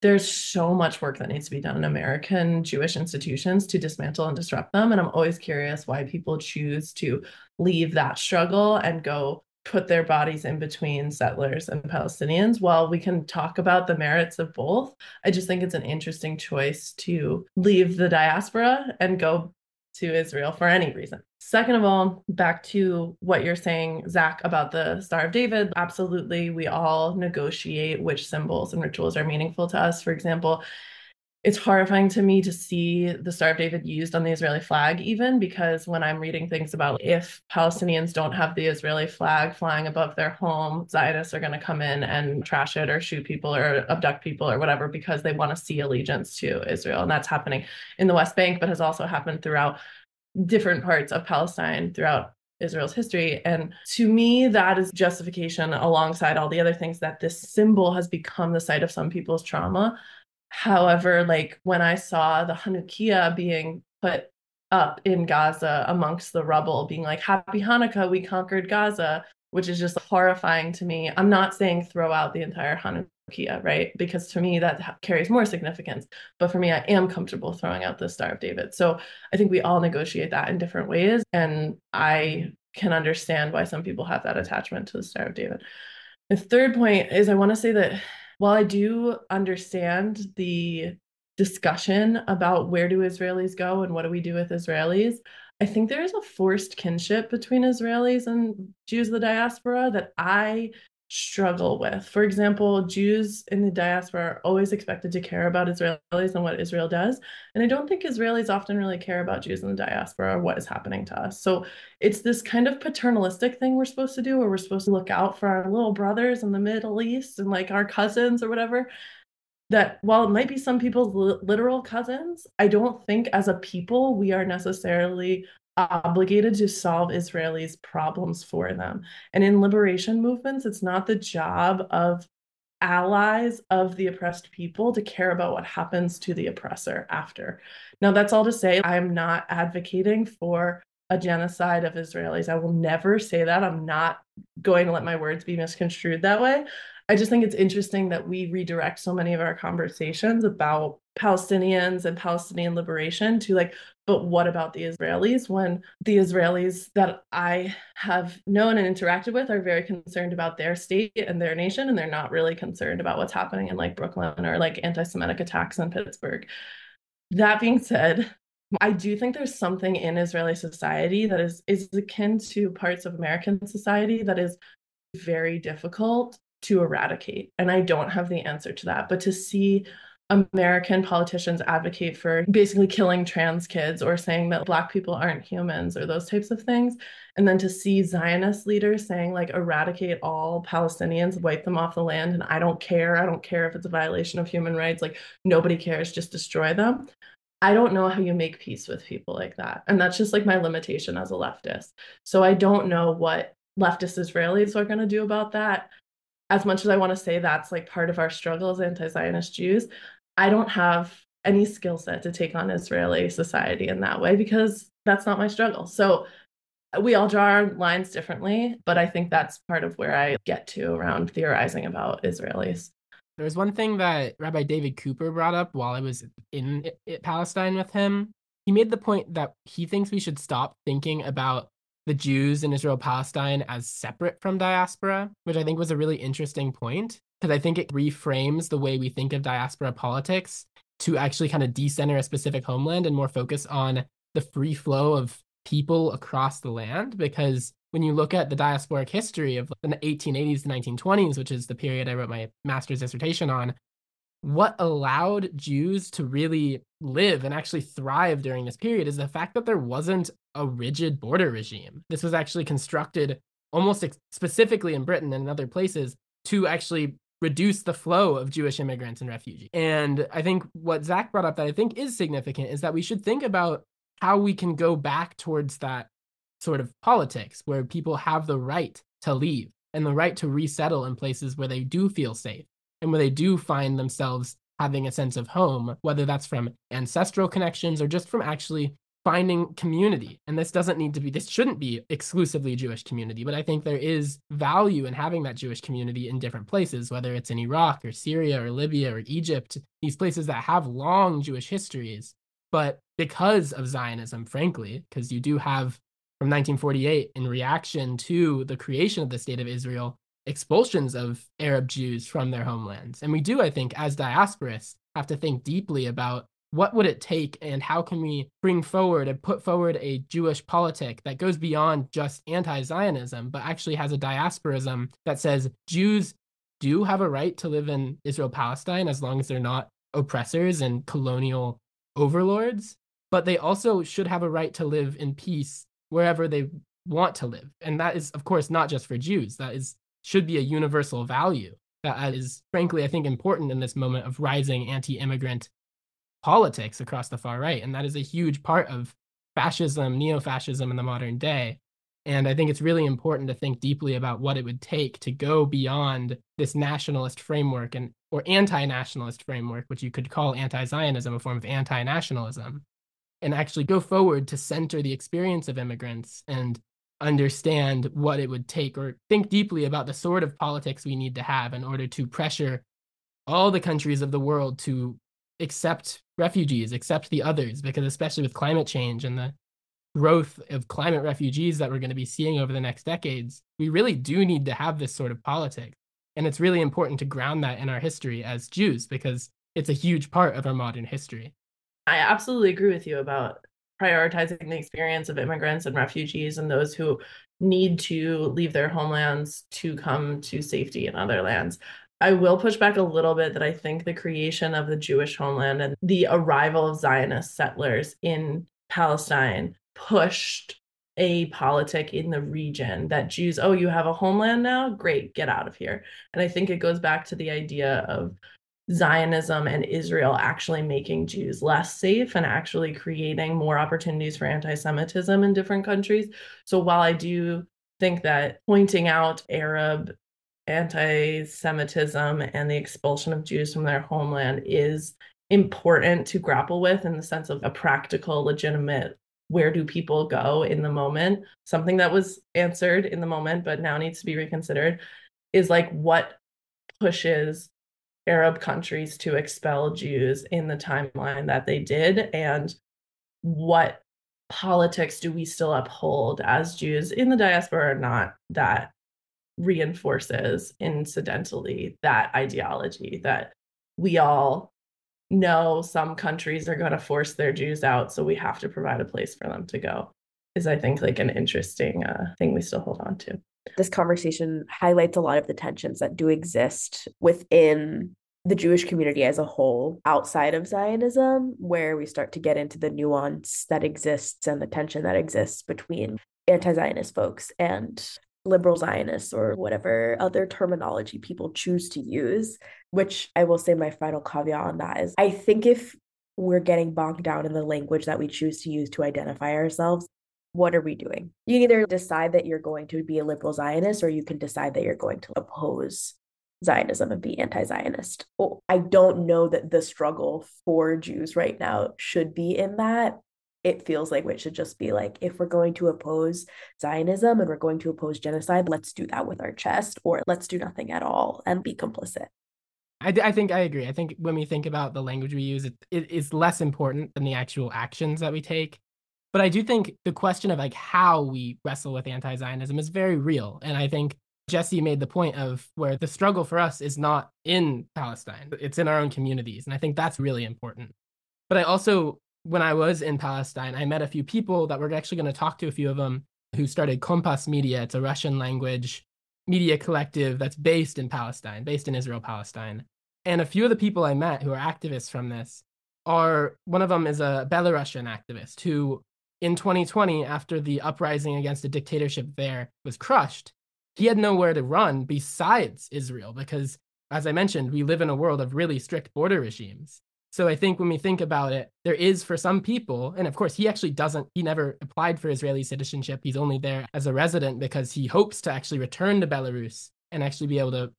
there's so much work that needs to be done in American Jewish institutions to dismantle and disrupt them. And I'm always curious why people choose to leave that struggle and go put their bodies in between settlers and Palestinians. While we can talk about the merits of both, I just think it's an interesting choice to leave the diaspora and go to Israel for any reason. Second of all, back to what you're saying, Zach, about the Star of David. Absolutely, we all negotiate which symbols and rituals are meaningful to us. For example, it's horrifying to me to see the Star of David used on the Israeli flag, even because when I'm reading things about if Palestinians don't have the Israeli flag flying above their home, Zionists are going to come in and trash it or shoot people or abduct people or whatever because they want to see allegiance to Israel. And that's happening in the West Bank, but has also happened throughout different parts of Palestine throughout Israel's history. And to me, that is justification alongside all the other things that this symbol has become the site of some people's trauma However, like when I saw the Hanukkah being put up in Gaza amongst the rubble, being like, Happy Hanukkah, we conquered Gaza, which is just horrifying to me. I'm not saying throw out the entire Hanukkah, right? Because to me, that carries more significance. But for me, I am comfortable throwing out the Star of David. So I think we all negotiate that in different ways. And I can understand why some people have that attachment to the Star of David. The third point is I want to say that while I do understand the discussion about where do Israelis go and what do we do with Israelis, I think there is a forced kinship between Israelis and Jews of the diaspora that I struggle with. For example, Jews in the diaspora are always expected to care about Israelis and what Israel does. And I don't think Israelis often really care about Jews in the diaspora or what is happening to us. So it's this kind of paternalistic thing we're supposed to do, where we're supposed to look out for our little brothers in the Middle East and like our cousins or whatever. That while it might be some people's literal cousins, I don't think as a people we are necessarily obligated to solve Israelis' problems for them. And in liberation movements, it's not the job of allies of the oppressed people to care about what happens to the oppressor after. Now, that's all to say, I'm not advocating for a genocide of Israelis. I will never say that. I'm not going to let my words be misconstrued that way. I just think it's interesting that we redirect so many of our conversations about Palestinians and Palestinian liberation to like, but what about the Israelis when the Israelis that I have known and interacted with are very concerned about their state and their nation, and they're not really concerned about what's happening in like Brooklyn or like anti Semitic attacks in Pittsburgh. That being said, I do think there's something in Israeli society that is is akin to parts of American society that is very difficult to eradicate. And I don't have the answer to that. But to see American politicians advocate for basically killing trans kids or saying that Black people aren't humans or those types of things. And then to see Zionist leaders saying, like, eradicate all Palestinians, wipe them off the land, and I don't care. I don't care if it's a violation of human rights. Like, nobody cares, just destroy them. I don't know how you make peace with people like that. And that's just like my limitation as a leftist. So I don't know what leftist Israelis are going to do about that as much as I want to say that's like part of our struggle as anti-Zionist Jews, I don't have any skill set to take on Israeli society in that way because that's not my struggle. So uh, we all draw our lines differently, but I think that's part of where I get to around theorizing about Israelis. There was one thing that Rabbi David Cooper brought up while I was in Palestine with him. He made the point that he thinks we should stop thinking about the Jews in Israel Palestine as separate from diaspora, which I think was a really interesting point because I think it reframes the way we think of diaspora politics to actually kind of decenter a specific homeland and more focus on the free flow of people across the land. Because when you look at the diasporic history of the 1880s to 1920s, which is the period I wrote my master's dissertation on, what allowed Jews to really live and actually thrive during this period is the fact that there wasn't a rigid border regime. This was actually constructed almost ex- specifically in Britain and in other places to actually reduce the flow of Jewish immigrants and refugees. And I think what Zach brought up that I think is significant is that we should think about how we can go back towards that sort of politics where people have the right to leave and the right to resettle in places where they do feel safe and where they do find themselves having a sense of home, whether that's from ancestral connections or just from actually finding community. And this doesn't need to be, this shouldn't be exclusively Jewish community, but I think there is value in having that Jewish community in different places, whether it's in Iraq or Syria or Libya or Egypt, these places that have long Jewish histories. But because of Zionism, frankly, because you do have from 1948 in reaction to the creation of the state of Israel, expulsions of Arab Jews from their homelands. And we do, I think, as diasporists, have to think deeply about what would it take and how can we bring forward and put forward a Jewish politic that goes beyond just anti-Zionism, but actually has a diasporism that says Jews do have a right to live in Israel Palestine as long as they're not oppressors and colonial overlords, but they also should have a right to live in peace wherever they want to live. And that is, of course, not just for Jews. That is should be a universal value that is, frankly, I think important in this moment of rising anti-immigrant politics across the far right. And that is a huge part of fascism, neo fascism in the modern day. And I think it's really important to think deeply about what it would take to go beyond this nationalist framework and or anti-nationalist framework, which you could call anti-Zionism, a form of anti-nationalism, and actually go forward to center the experience of immigrants and understand what it would take or think deeply about the sort of politics we need to have in order to pressure all the countries of the world to accept refugees, accept the others, because especially with climate change and the growth of climate refugees that we're going to be seeing over the next decades, we really do need to have this sort of politics. And it's really important to ground that in our history as Jews because it's a huge part of our modern history. I absolutely agree with you about prioritizing the experience of immigrants and refugees and those who need to leave their homelands to come to safety in other lands. I will push back a little bit that I think the creation of the Jewish homeland and the arrival of Zionist settlers in Palestine pushed a politic in the region that Jews, oh, you have a homeland now? Great, get out of here. And I think it goes back to the idea of Zionism and Israel actually making Jews less safe and actually creating more opportunities for anti Semitism in different countries. So while I do think that pointing out Arab anti Semitism and the expulsion of Jews from their homeland is important to grapple with in the sense of a practical, legitimate where do people go in the moment? Something that was answered in the moment, but now needs to be reconsidered is like what pushes Arab countries to expel Jews in the timeline that they did and what politics do we still uphold as Jews in the diaspora or not that reinforces incidentally that ideology that we all know some countries are going to force their Jews out, so we have to provide a place for them to go. Is I think like an interesting uh, thing we still hold on to. This conversation highlights a lot of the tensions that do exist within the Jewish community as a whole outside of Zionism, where we start to get into the nuance that exists and the tension that exists between anti Zionist folks and liberal Zionists or whatever other terminology people choose to use, which I will say my final caveat on that is I think if we're getting bogged down in the language that we choose to use to identify ourselves, what are we doing? You either decide that you're going to be a liberal Zionist or you can decide that you're going to oppose Zionism and be anti Zionist. I don't know that the struggle for Jews right now should be in that it feels like it should just be like if we're going to oppose Zionism and we're going to oppose genocide, let's do that with our chest, or let's do nothing at all and be complicit. I, I think I agree. I think when we think about the language we use, it, it is less important than the actual actions that we take. But I do think the question of like how we wrestle with anti-Zionism is very real, and I think Jessie made the point of where the struggle for us is not in Palestine; it's in our own communities, and I think that's really important. But I also when I was in Palestine, I met a few people that we're actually going to talk to a few of them who started Kompas Media. It's a Russian language media collective that's based in Palestine, based in Israel, Palestine. And a few of the people I met who are activists from this are one of them is a Belarusian activist who, in 2020, after the uprising against the dictatorship there was crushed, he had nowhere to run besides Israel because, as I mentioned, we live in a world of really strict border regimes. So I think when we think about it, there is for some people, and of course, he actually doesn't, he never applied for Israeli citizenship. He's only there as a resident because he hopes to actually return to Belarus and actually be able to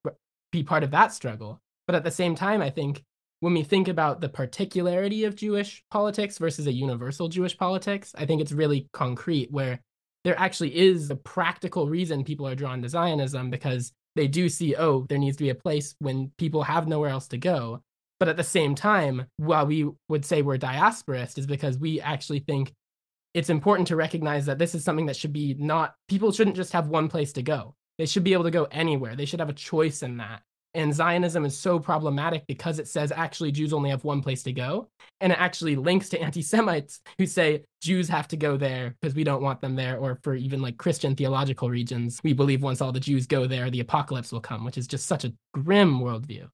be part of that struggle. But at the same time, I think when we think about the particularity of Jewish politics versus a universal Jewish politics, I think it's really concrete where there actually is a practical reason people are drawn to Zionism because they do see, oh, there needs to be a place when people have nowhere else to go. But at the same time, while we would say we're diasporist, is because we actually think it's important to recognize that this is something that should be not, people shouldn't just have one place to go. They should be able to go anywhere. They should have a choice in that. And Zionism is so problematic because it says actually Jews only have one place to go. And it actually links to anti Semites who say Jews have to go there because we don't want them there. Or for even like Christian theological regions, we believe once all the Jews go there, the apocalypse will come, which is just such a grim worldview.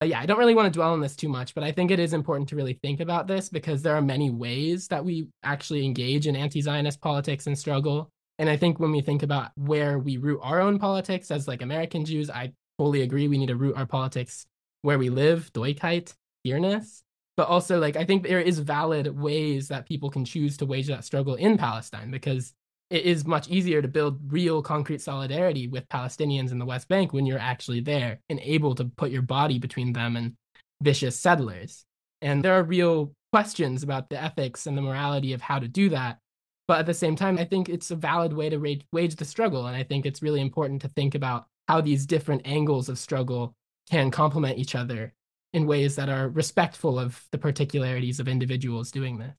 But yeah, I don't really want to dwell on this too much, but I think it is important to really think about this because there are many ways that we actually engage in anti Zionist politics and struggle. And I think when we think about where we root our own politics as like American Jews, I fully agree we need to root our politics where we live, doikayt, here-ness. But also, like, I think there is valid ways that people can choose to wage that struggle in Palestine because it is much easier to build real concrete solidarity with Palestinians in the West Bank when you're actually there and able to put your body between them and vicious settlers. And there are real questions about the ethics and the morality of how to do that. But at the same time, I think it's a valid way to wage the struggle. And I think it's really important to think about how these different angles of struggle can complement each other in ways that are respectful of the particularities of individuals doing this.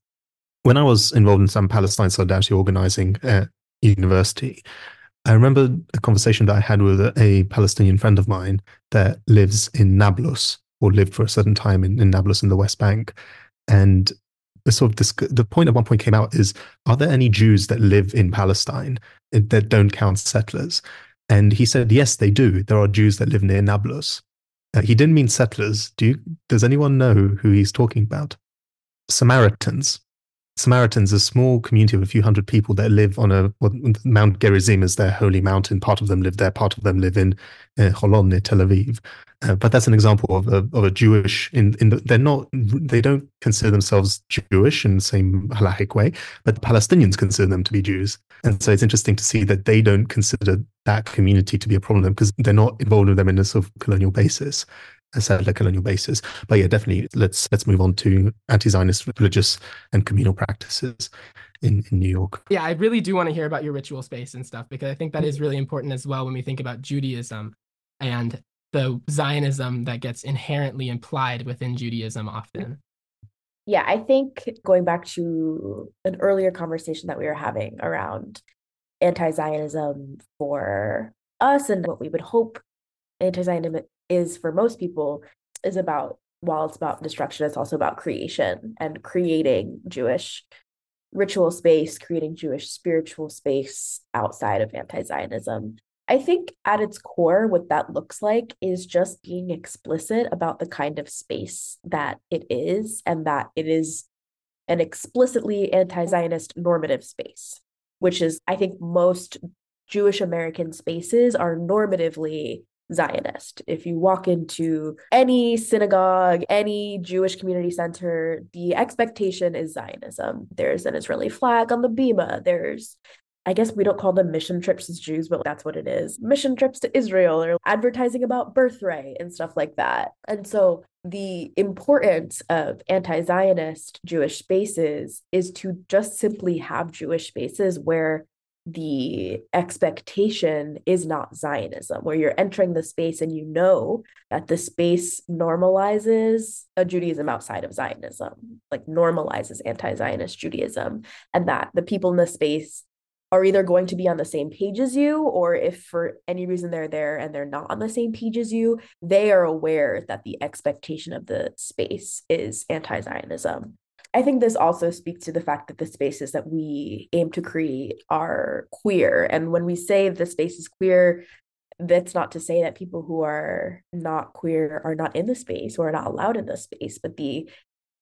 When I was involved in some Palestine solidarity organizing at university, I remember a conversation that I had with a Palestinian friend of mine that lives in Nablus or lived for a certain time in, in Nablus in the West Bank. And the sort of this, the point at one point came out is, are there any Jews that live in Palestine eh, that don't count settlers? And he said, yes, they do. There are Jews that live near Nablus. Uh, he didn't mean settlers. Do you, does anyone know who he's talking about? Samaritans. Samaritans, a small community of a few hundred people that live on a well, Mount Gerizim is their holy mountain. Part of them live there. Part of them live in uh, Holon near Tel Aviv. Uh, but that's an example of a, of a Jewish. In in the, they're not. They don't consider themselves Jewish in the same halachic way, but Palestinians consider them to be Jews. And so it's interesting to see that they don't consider that community to be a problem because they're not involved with them in a sort of colonial basis a settler colonial basis. But yeah, definitely let's let's move on to anti-Zionist religious and communal practices in, in New York. Yeah, I really do want to hear about your ritual space and stuff because I think that is really important as well when we think about Judaism and the Zionism that gets inherently implied within Judaism often. Yeah, I think going back to an earlier conversation that we were having around anti Zionism for us and what we would hope anti Zionism is for most people is about while it's about destruction it's also about creation and creating jewish ritual space creating jewish spiritual space outside of anti-zionism. I think at its core what that looks like is just being explicit about the kind of space that it is and that it is an explicitly anti-zionist normative space which is i think most jewish american spaces are normatively Zionist. If you walk into any synagogue, any Jewish community center, the expectation is Zionism. There's an Israeli flag on the bima. There's I guess we don't call them mission trips as Jews, but that's what it is. Mission trips to Israel or advertising about birthright and stuff like that. And so the importance of anti Zionist Jewish spaces is to just simply have Jewish spaces where the expectation is not Zionism, where you're entering the space and you know that the space normalizes a Judaism outside of Zionism, like normalizes anti Zionist Judaism, and that the people in the space are either going to be on the same page as you, or if for any reason they're there and they're not on the same page as you, they are aware that the expectation of the space is anti Zionism. I think this also speaks to the fact that the spaces that we aim to create are queer. And when we say the space is queer, that's not to say that people who are not queer are not in the space or are not allowed in the space, but the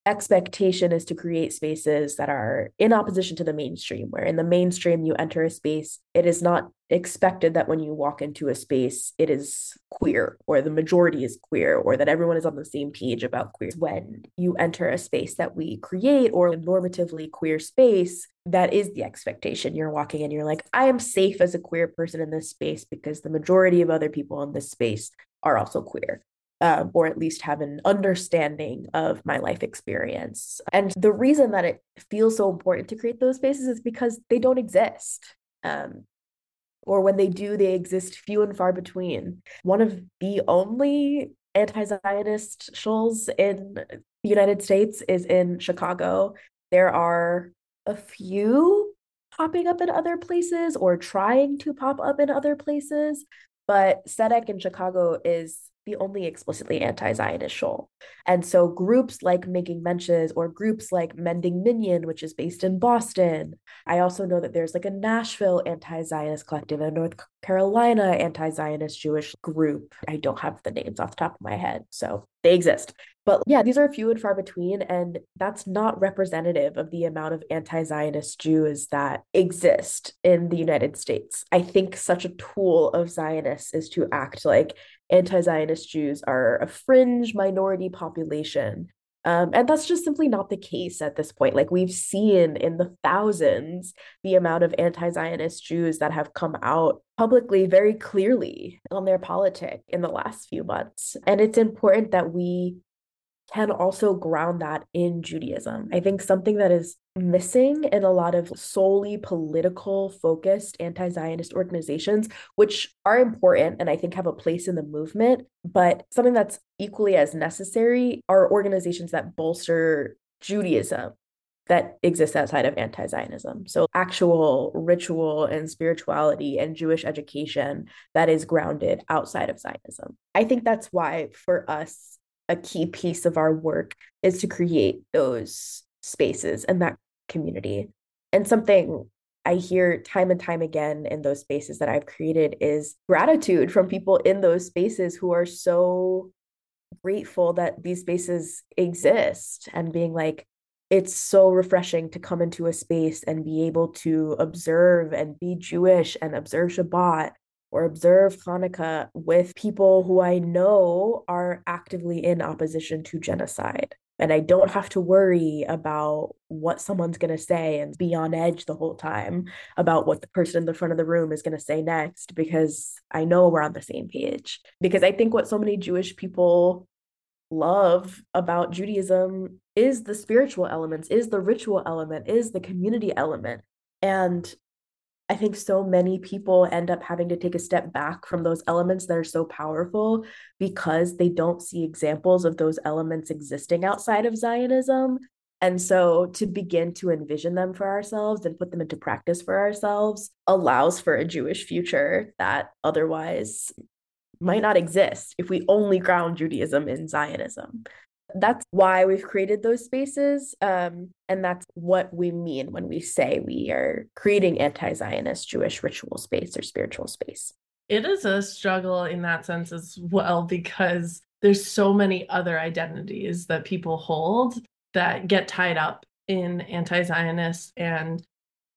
expectation is to create spaces that are in opposition to the mainstream where in the mainstream you enter a space it is not expected that when you walk into a space it is queer or the majority is queer or that everyone is on the same page about queer. When you enter a space that we create or a normatively queer space that is the expectation. You're walking in you're like i am safe as a queer person in this space because the majority of other people in this space are also queer um, or at least have an understanding of my life experience. And the reason that it feels so important to create those spaces is because they don't exist. Um, or when they do, they exist few and far between. One of the only anti Zionist shuls in the United States is in Chicago. There are a few popping up in other places or trying to pop up in other places, but Tzedek in Chicago is the only explicitly anti-Zionist shul. And so groups like Making Mensches or groups like Mending Minyan, which is based in Boston. I also know that there's like a Nashville anti-Zionist collective a North Carolina anti-Zionist Jewish group. I don't have the names off the top of my head, so they exist. But yeah, these are few and far between, and that's not representative of the amount of anti Zionist Jews that exist in the United States. I think such a tool of Zionists is to act like anti Zionist Jews are a fringe minority population. Um, and that's just simply not the case at this point. Like we've seen in the thousands the amount of anti Zionist Jews that have come out publicly very clearly on their politic in the last few months. And it's important that we can also ground that in Judaism. I think something that is missing in a lot of solely political focused anti Zionist organizations, which are important and I think have a place in the movement, but something that's equally as necessary are organizations that bolster Judaism that exists outside of anti Zionism. So, actual ritual and spirituality and Jewish education that is grounded outside of Zionism. I think that's why, for us, a key piece of our work is to create those spaces and that community. And something I hear time and time again in those spaces that I've created is gratitude from people in those spaces who are so grateful that these spaces exist and being like, it's so refreshing to come into a space and be able to observe and be Jewish and observe Shabbat or observe Hanukkah with people who I know are actively in opposition to genocide. And I don't have to worry about what someone's going to say and be on edge the whole time about what the person in the front of the room is going to say next because I know we're on the same page. Because I think what so many Jewish people love about Judaism is the spiritual elements, is the ritual element, is the community element. And I think so many people end up having to take a step back from those elements that are so powerful because they don't see examples of those elements existing outside of Zionism. And so to begin to envision them for ourselves and put them into practice for ourselves allows for a Jewish future that otherwise might not exist if we only ground Judaism in Zionism that's why we've created those spaces. Um, and that's what we mean when we say we are creating anti Zionist Jewish ritual space or spiritual space. It is a struggle in that sense as well, because there's so many other identities that people hold that get tied up in anti Zionist and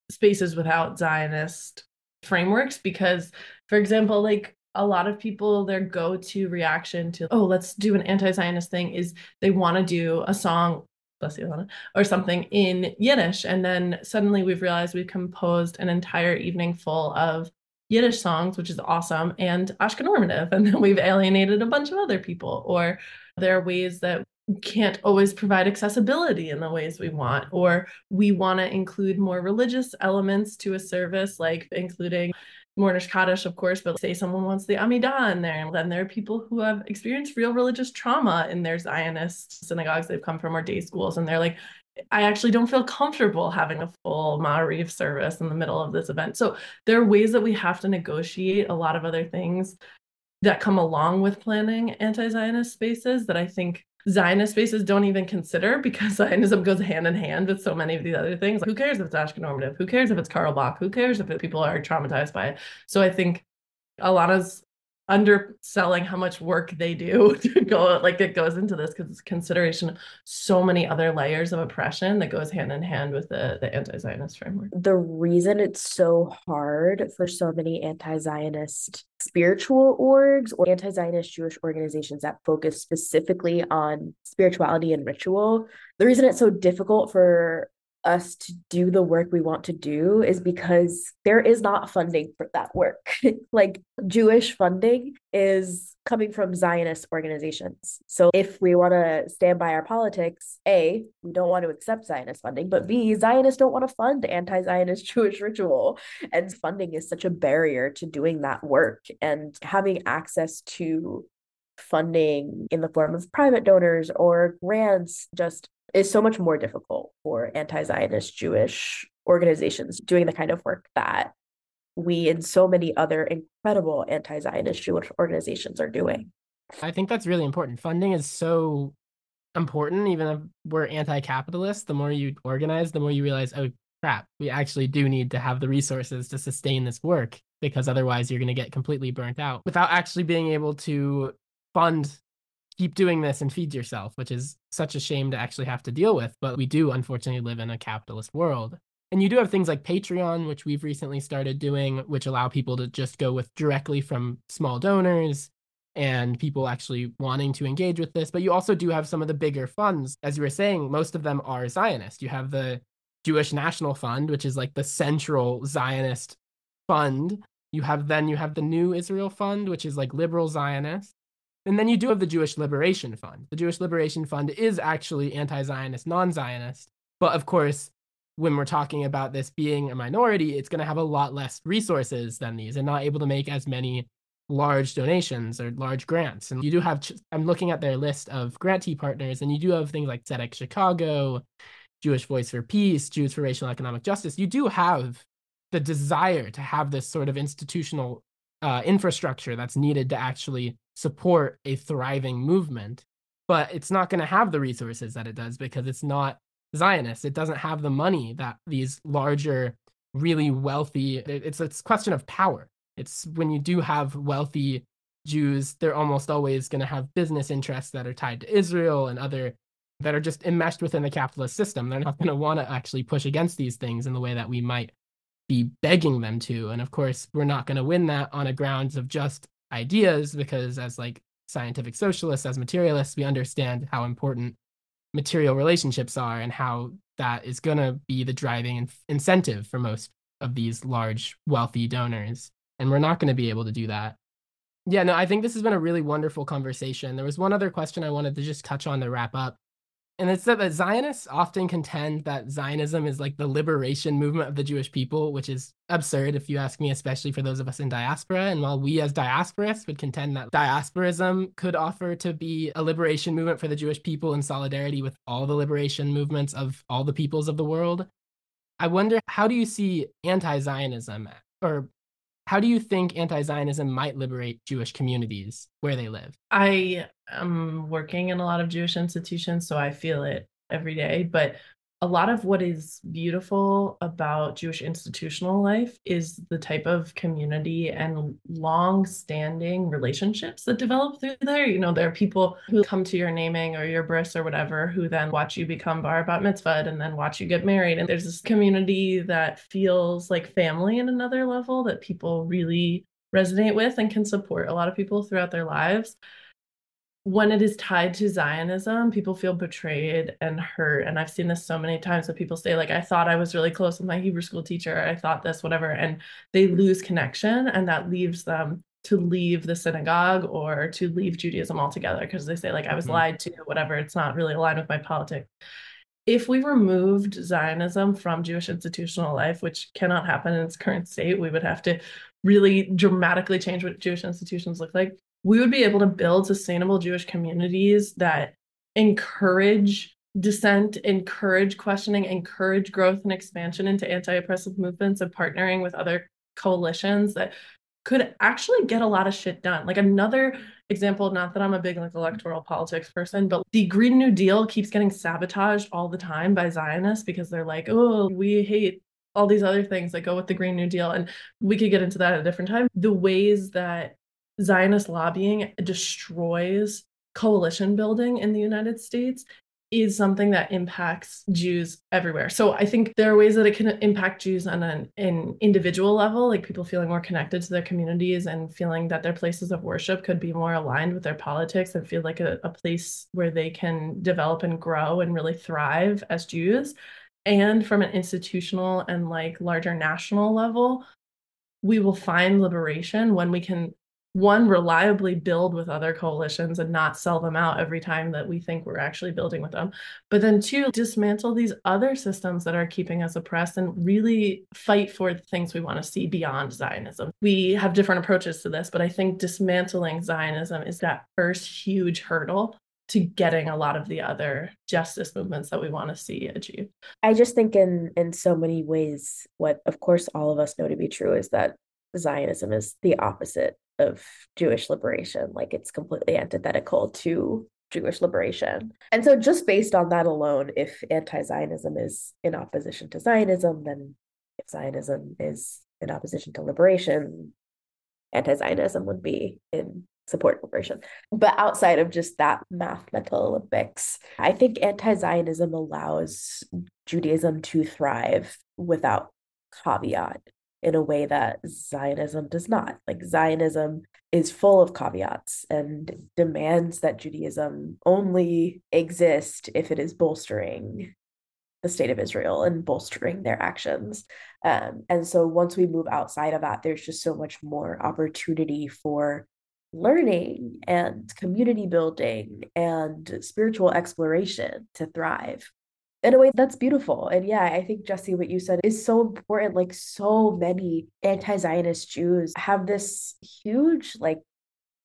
spaces without Zionist frameworks. Because, for example, like a lot of people their go-to reaction to oh let's do an anti-zionist thing is they want to do a song bless you or something in yiddish. And then suddenly we've realized we've composed an entire evening full of yiddish songs which is awesome and ashkenormative. And then we've alienated a bunch of other people or there are ways that can't always provide accessibility in the ways we want or we want to include more religious elements to a service like including Mourner's Kaddish, of course, but say someone wants the Amidah in there, and then there are people who have experienced real religious trauma in their Zionist synagogues they've come from or day schools, and they're like, I actually don't feel comfortable having a full Ma'ariv service in the middle of this event. So there are ways that we have to negotiate a lot of other things that come along with planning anti-Zionist spaces that I think Zionist spaces don't even consider because Zionism goes hand in hand with so many of these other things. Like, who cares if it's Ashkenormative? Who cares if it's Carlebach? Who cares if people are traumatized by it? So I think Elana's underselling how much work they do to go like it goes into this because it's consideration so many other layers of oppression that goes hand in hand with the, the anti-zionist framework. The reason it's so hard for so many anti-zionist spiritual orgs or anti-zionist jewish organizations that focus specifically on spirituality and ritual the reason it's so difficult for us to do the work we want to do is because there is not funding for that work. like Jewish funding is coming from Zionist organizations. So if we want to stand by our politics, A, we don't want to accept Zionist funding, but B, Zionists don't want to fund anti-Zionist Jewish ritual. And funding is such a barrier to doing that work and having access to funding in the form of private donors or grants just is so much more difficult for anti-Zionist Jewish organizations doing the kind of work that we and so many other incredible anti-Zionist Jewish organizations are doing. I think that's really important. Funding is so important, even if we're anti-capitalist. The more you organize, the more you realize, oh crap, we actually do need to have the resources to sustain this work because otherwise you're going to get completely burnt out without actually being able to fund keep doing this and feed yourself, which is such a shame to actually have to deal with. But we do unfortunately live in a capitalist world. And you do have things like Patreon, which we've recently started doing, which allow people to just go with directly from small donors and people actually wanting to engage with this. But you also do have some of the bigger funds. As you were saying, most of them are Zionist. You have the Jewish National Fund, which is like the central Zionist fund. You have then you have the New Israel Fund, which is like liberal Zionist. And then you do have the Jewish Liberation Fund. The Jewish Liberation Fund is actually anti Zionist, non Zionist. But of course, when we're talking about this being a minority, it's going to have a lot less resources than these and not able to make as many large donations or large grants. And you do have, I'm looking at their list of grantee partners, and you do have things like Tzedek Chicago, Jewish Voice for Peace, Jews for Racial and Economic Justice. You do have the desire to have this sort of institutional uh, infrastructure that's needed to actually support a thriving movement, but it's not going to have the resources that it does because it's not Zionist. It doesn't have the money that these larger, really wealthy. It's it's question of power. It's when you do have wealthy Jews, they're almost always going to have business interests that are tied to Israel and other that are just enmeshed within the capitalist system. They're not going to want to actually push against these things in the way that we might be begging them to. And of course, we're not going to win that on a grounds of just ideas because as like scientific socialists, as materialists, we understand how important material relationships are and how that is going to be the driving in- incentive for most of these large wealthy donors. And we're not going to be able to do that. Yeah, no, I think this has been a really wonderful conversation. There was one other question I wanted to just touch on to wrap up. And it's that Zionists often contend that Zionism is like the liberation movement of the Jewish people, which is absurd if you ask me, especially for those of us in diaspora. And while we as diasporists would contend that diasporism could offer to be a liberation movement for the Jewish people in solidarity with all the liberation movements of all the peoples of the world, I wonder how do you see anti Zionism or how do you think anti-Zionism might liberate Jewish communities where they live? I am working in a lot of Jewish institutions, so I feel it every day. But a lot of what is beautiful about Jewish institutional life is the type of community and long standing relationships that develop through there. You know, there are people who come to your naming or your bris or whatever who then watch you become bar bat mitzvah and then watch you get married. And there's this community that feels like family in another level that people really resonate with and can support a lot of people throughout their lives when it is tied to Zionism, people feel betrayed and hurt. And I've seen this so many times that people say, like, I thought I was really close with my Hebrew school teacher. I thought this, whatever. And they lose connection and that leaves them to leave the synagogue or to leave Judaism altogether because they say, like, I was mm-hmm. lied to, whatever. It's not really aligned with my politics. If we removed Zionism from Jewish institutional life, which cannot happen in its current state, we would have to really dramatically change what Jewish institutions look like we would be able to build sustainable Jewish communities that encourage dissent, encourage questioning, encourage growth and expansion into anti oppressive movements and partnering with other coalitions that could actually get a lot of shit done. Like another example, not that I'm a big like electoral politics person, but the Green New Deal keeps getting sabotaged all the time by Zionists because they're like, oh, we hate all these other things that go with the Green New Deal. And we could get into that at a different time. The ways that Zionist lobbying destroys coalition building in the United States is something that impacts Jews everywhere. So I think there are ways that it can impact Jews on an, an individual level, like people feeling more connected to their communities and feeling that their places of worship could be more aligned with their politics and feel like a, a place where they can develop and grow and really thrive as Jews. and from an institutional and like larger national level, we will find liberation when we can one reliably build with other coalitions and not sell them out every time that we think we're actually building with them but then two dismantle these other systems that are keeping us oppressed and really fight for the things we want to see beyond zionism we have different approaches to this but i think dismantling zionism is that first huge hurdle to getting a lot of the other justice movements that we want to see achieved. I just think in in so many ways what of course all of us know to be true is that Zionism is the opposite of Jewish liberation. Like it's completely antithetical to Jewish liberation. And so, just based on that alone, if anti Zionism is in opposition to Zionism, then if Zionism is in opposition to liberation, anti Zionism would be in support of liberation. But outside of just that mathematical Olympics, I think anti Zionism allows Judaism to thrive without caveat in a way that Zionism does not. Like Zionism is full of caveats and demands that Judaism only exist if it is bolstering the state of Israel and bolstering their actions. Um, and so once we move outside of that, there's just so much more opportunity for learning and community building and spiritual exploration to thrive in a way that's beautiful. And yeah, I think Jessie, what you said is so important. Like so many anti-Zionist Jews have this huge like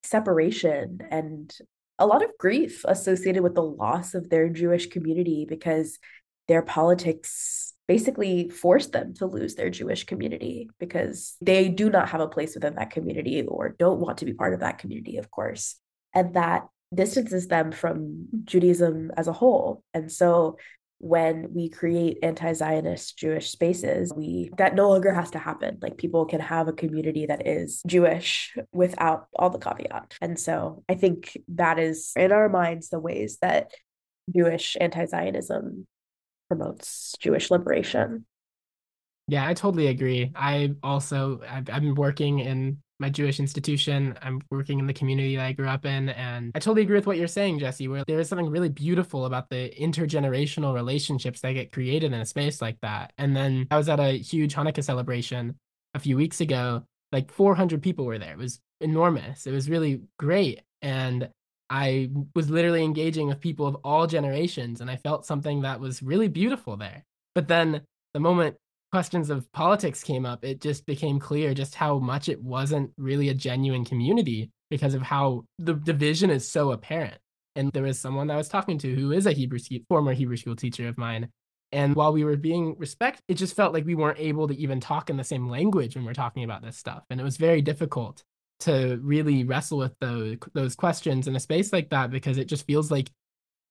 separation and a lot of grief associated with the loss of their Jewish community because their politics basically forced them to lose their Jewish community because they do not have a place within that community or don't want to be part of that community, of course. And that distances them from Judaism as a whole. And so when we create anti-zionist jewish spaces we that no longer has to happen. Like people can have a community that is jewish without all the caveat. And so i think that is in our minds the ways that jewish anti-zionism promotes jewish liberation. Yeah i totally agree. I also i've, I've been working in my Jewish institution. I'm working in the community that I grew up in. And I totally agree with what you're saying, Jessie, where there is something really beautiful about the intergenerational relationships that get created in a space like that. And then I was at a huge Hanukkah celebration a few weeks ago. Like 400 people were there. It was enormous. It was really great. And I was literally engaging with people of all generations. And I felt something that was really beautiful there. But then the moment questions of politics came up, it just became clear just how much it wasn't really a genuine community because of how the division is so apparent. And there was someone I was talking to who is a Hebrew former Hebrew school teacher of mine. And while we were being respect, it just felt like we weren't able to even talk in the same language when we're talking about this stuff. And it was very difficult to really wrestle with those those questions in a space like that because it just feels like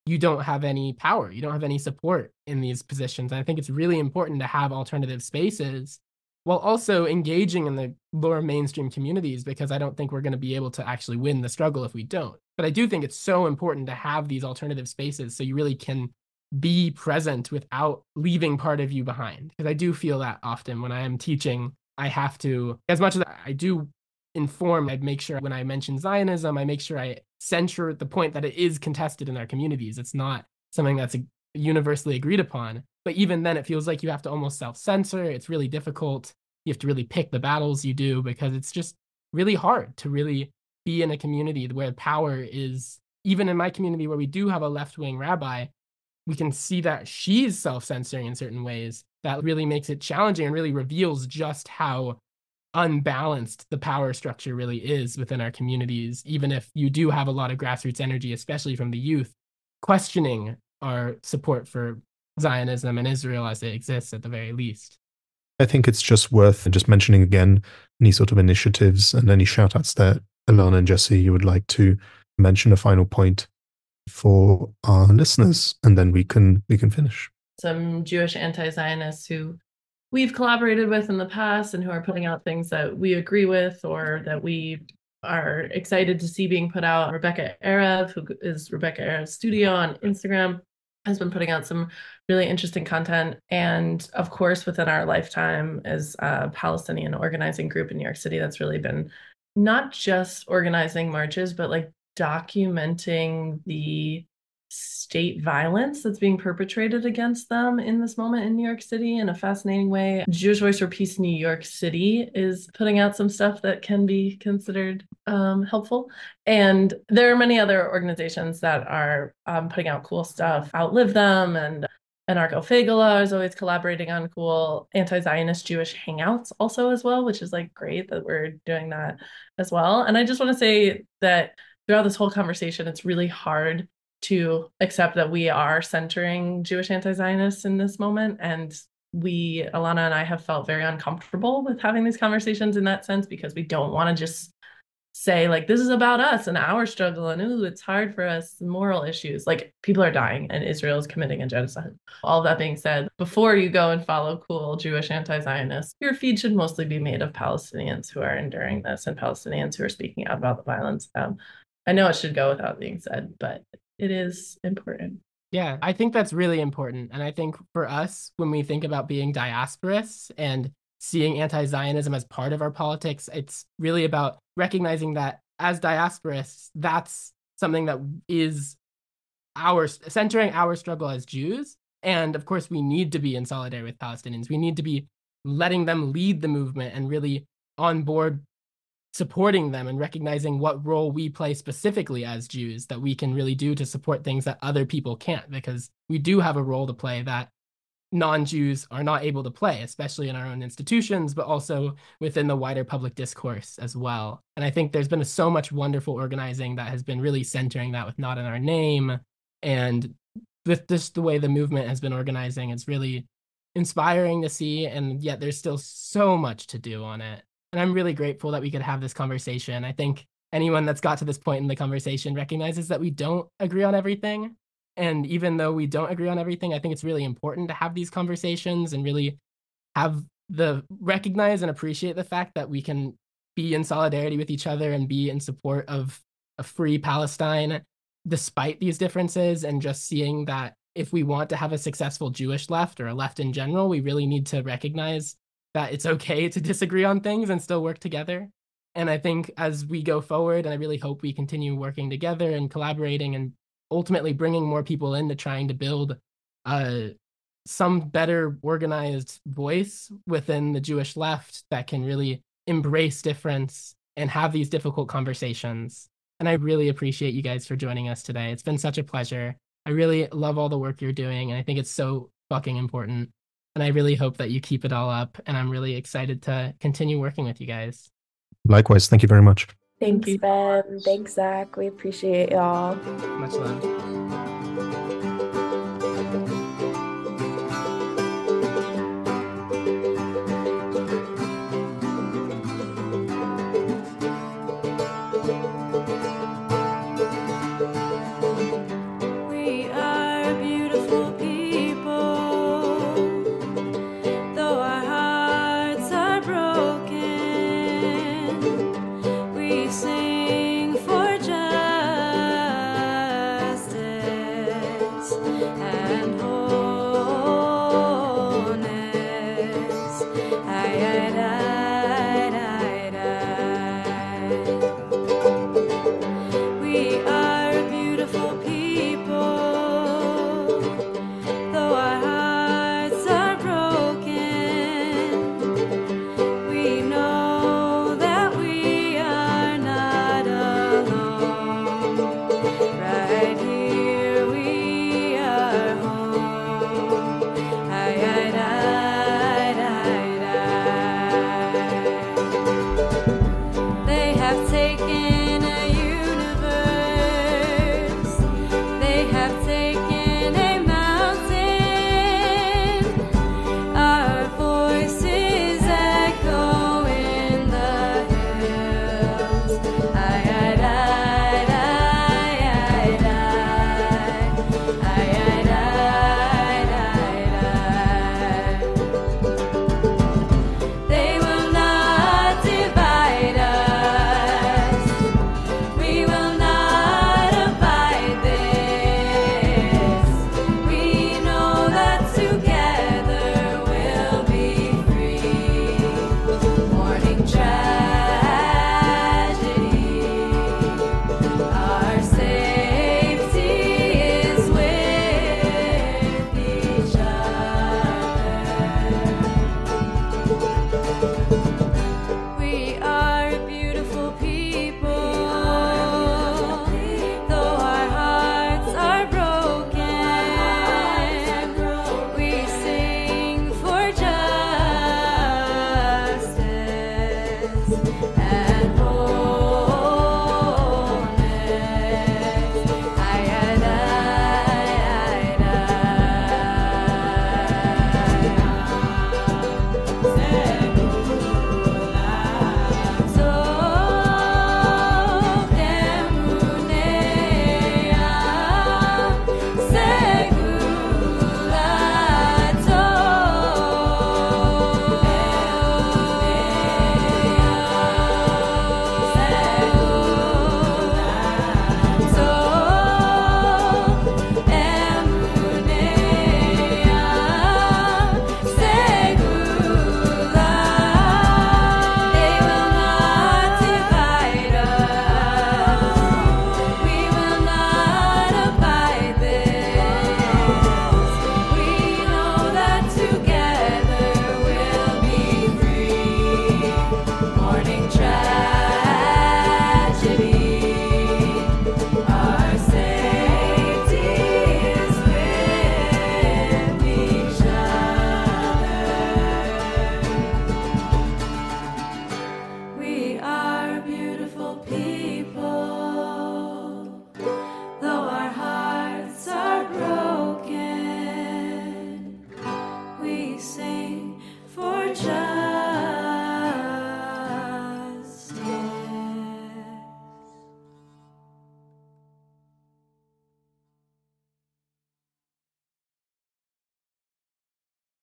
you don't have any power, you don't have any support in these positions. And I think it's really important to have alternative spaces while also engaging in the lower mainstream communities because I don't think we're going to be able to actually win the struggle if we don't. But I do think it's so important to have these alternative spaces so you really can be present without leaving part of you behind. Because I do feel that often when I am teaching, I have to, as much as I do inform, I make sure when I mention Zionism, I make sure I censure the point that it is contested in our communities. It's not something that's universally agreed upon. But even then, it feels like you have to almost self censor. It's really difficult. You have to really pick the battles you do because it's just really hard to really be in a community where power is, even in my community where we do have a left wing rabbi, we can see that she's self censoring in certain ways. That really makes it challenging and really reveals just how unbalanced the power structure really is within our communities, even if you do have a lot of grassroots energy, especially from the youth, questioning our support for Zionism and Israel as it exists at the very least. I think it's just worth just mentioning again any sort of initiatives and any shout outs that Elana and Jessie you would like to mention a final point for our listeners and then we can we can finish. Some Jewish anti-Zionists who we've collaborated with in the past and who are putting out things that we agree with or that we are excited to see being put out. Rebecca Erev, who is Rebecca Erev Studio on Instagram, has been putting out some really interesting content. And of course, within our lifetime, is a Palestinian organizing group in New York City that's really been not just organizing marches, but like documenting the state violence that's being perpetrated against them in this moment in New York City in a fascinating way. Jewish Voice for Peace New York City is putting out some stuff that can be considered um, helpful. And there are many other organizations that are um, putting out cool stuff. Outlive Them and Anarcho Fagala is always collaborating on cool anti-Zionist Jewish hangouts also as well, which is like great that we're doing that as well. And I just want to say that throughout this whole conversation, it's really hard to accept that we are centering Jewish anti-Zionists in this moment. And we, Elana and I, have felt very uncomfortable with having these conversations in that sense because we don't want to just say like this is about us and our struggle and ooh it's hard for us moral issues. Like people are dying and israel is committing a genocide. All that being said before you go and follow cool jewish anti-zionists your feed should mostly be made of palestinians who are enduring this and palestinians who are speaking out about the violence um, i know it should go without being said but it is important yeah, I think that's really important. And I think for us, when we think about being diasporous and seeing anti-Zionism as part of our politics. It's really about recognizing that as diasporists, that's something that is our centering our struggle as Jews. And of course, we need to be in solidarity with Palestinians. We need to be letting them lead the movement and really on board supporting them and recognizing what role we play specifically as Jews that we can really do to support things that other people can't, because we do have a role to play that non-Jews are not able to play, especially in our own institutions, but also within the wider public discourse as well. And I think there's been so much wonderful organizing that has been really centering that with Not in Our Name. And with just the way the movement has been organizing, it's really inspiring to see. And yet there's still so much to do on it. And I'm really grateful that we could have this conversation. I think anyone that's got to this point in the conversation recognizes that we don't agree on everything and even though we don't agree on everything, I think it's really important to have these conversations and really have the recognize and appreciate the fact that we can be in solidarity with each other and be in support of a free Palestine despite these differences and just seeing that if we want to have a successful Jewish left or a left in general, we really need to recognize that it's okay to disagree on things and still work together. And I think as we go forward, and I really hope we continue working together and collaborating and ultimately bringing more people into trying to build uh, some better organized voice within the Jewish left that can really embrace difference and have these difficult conversations. And I really appreciate you guys for joining us today. It's been such a pleasure. I really love all the work you're doing, and I think it's so fucking important. And I really hope that you keep it all up. And I'm really excited to continue working with you guys. Likewise. Thank you very much. Thanks, Ben. Thanks, Zach. We appreciate y'all. Much love.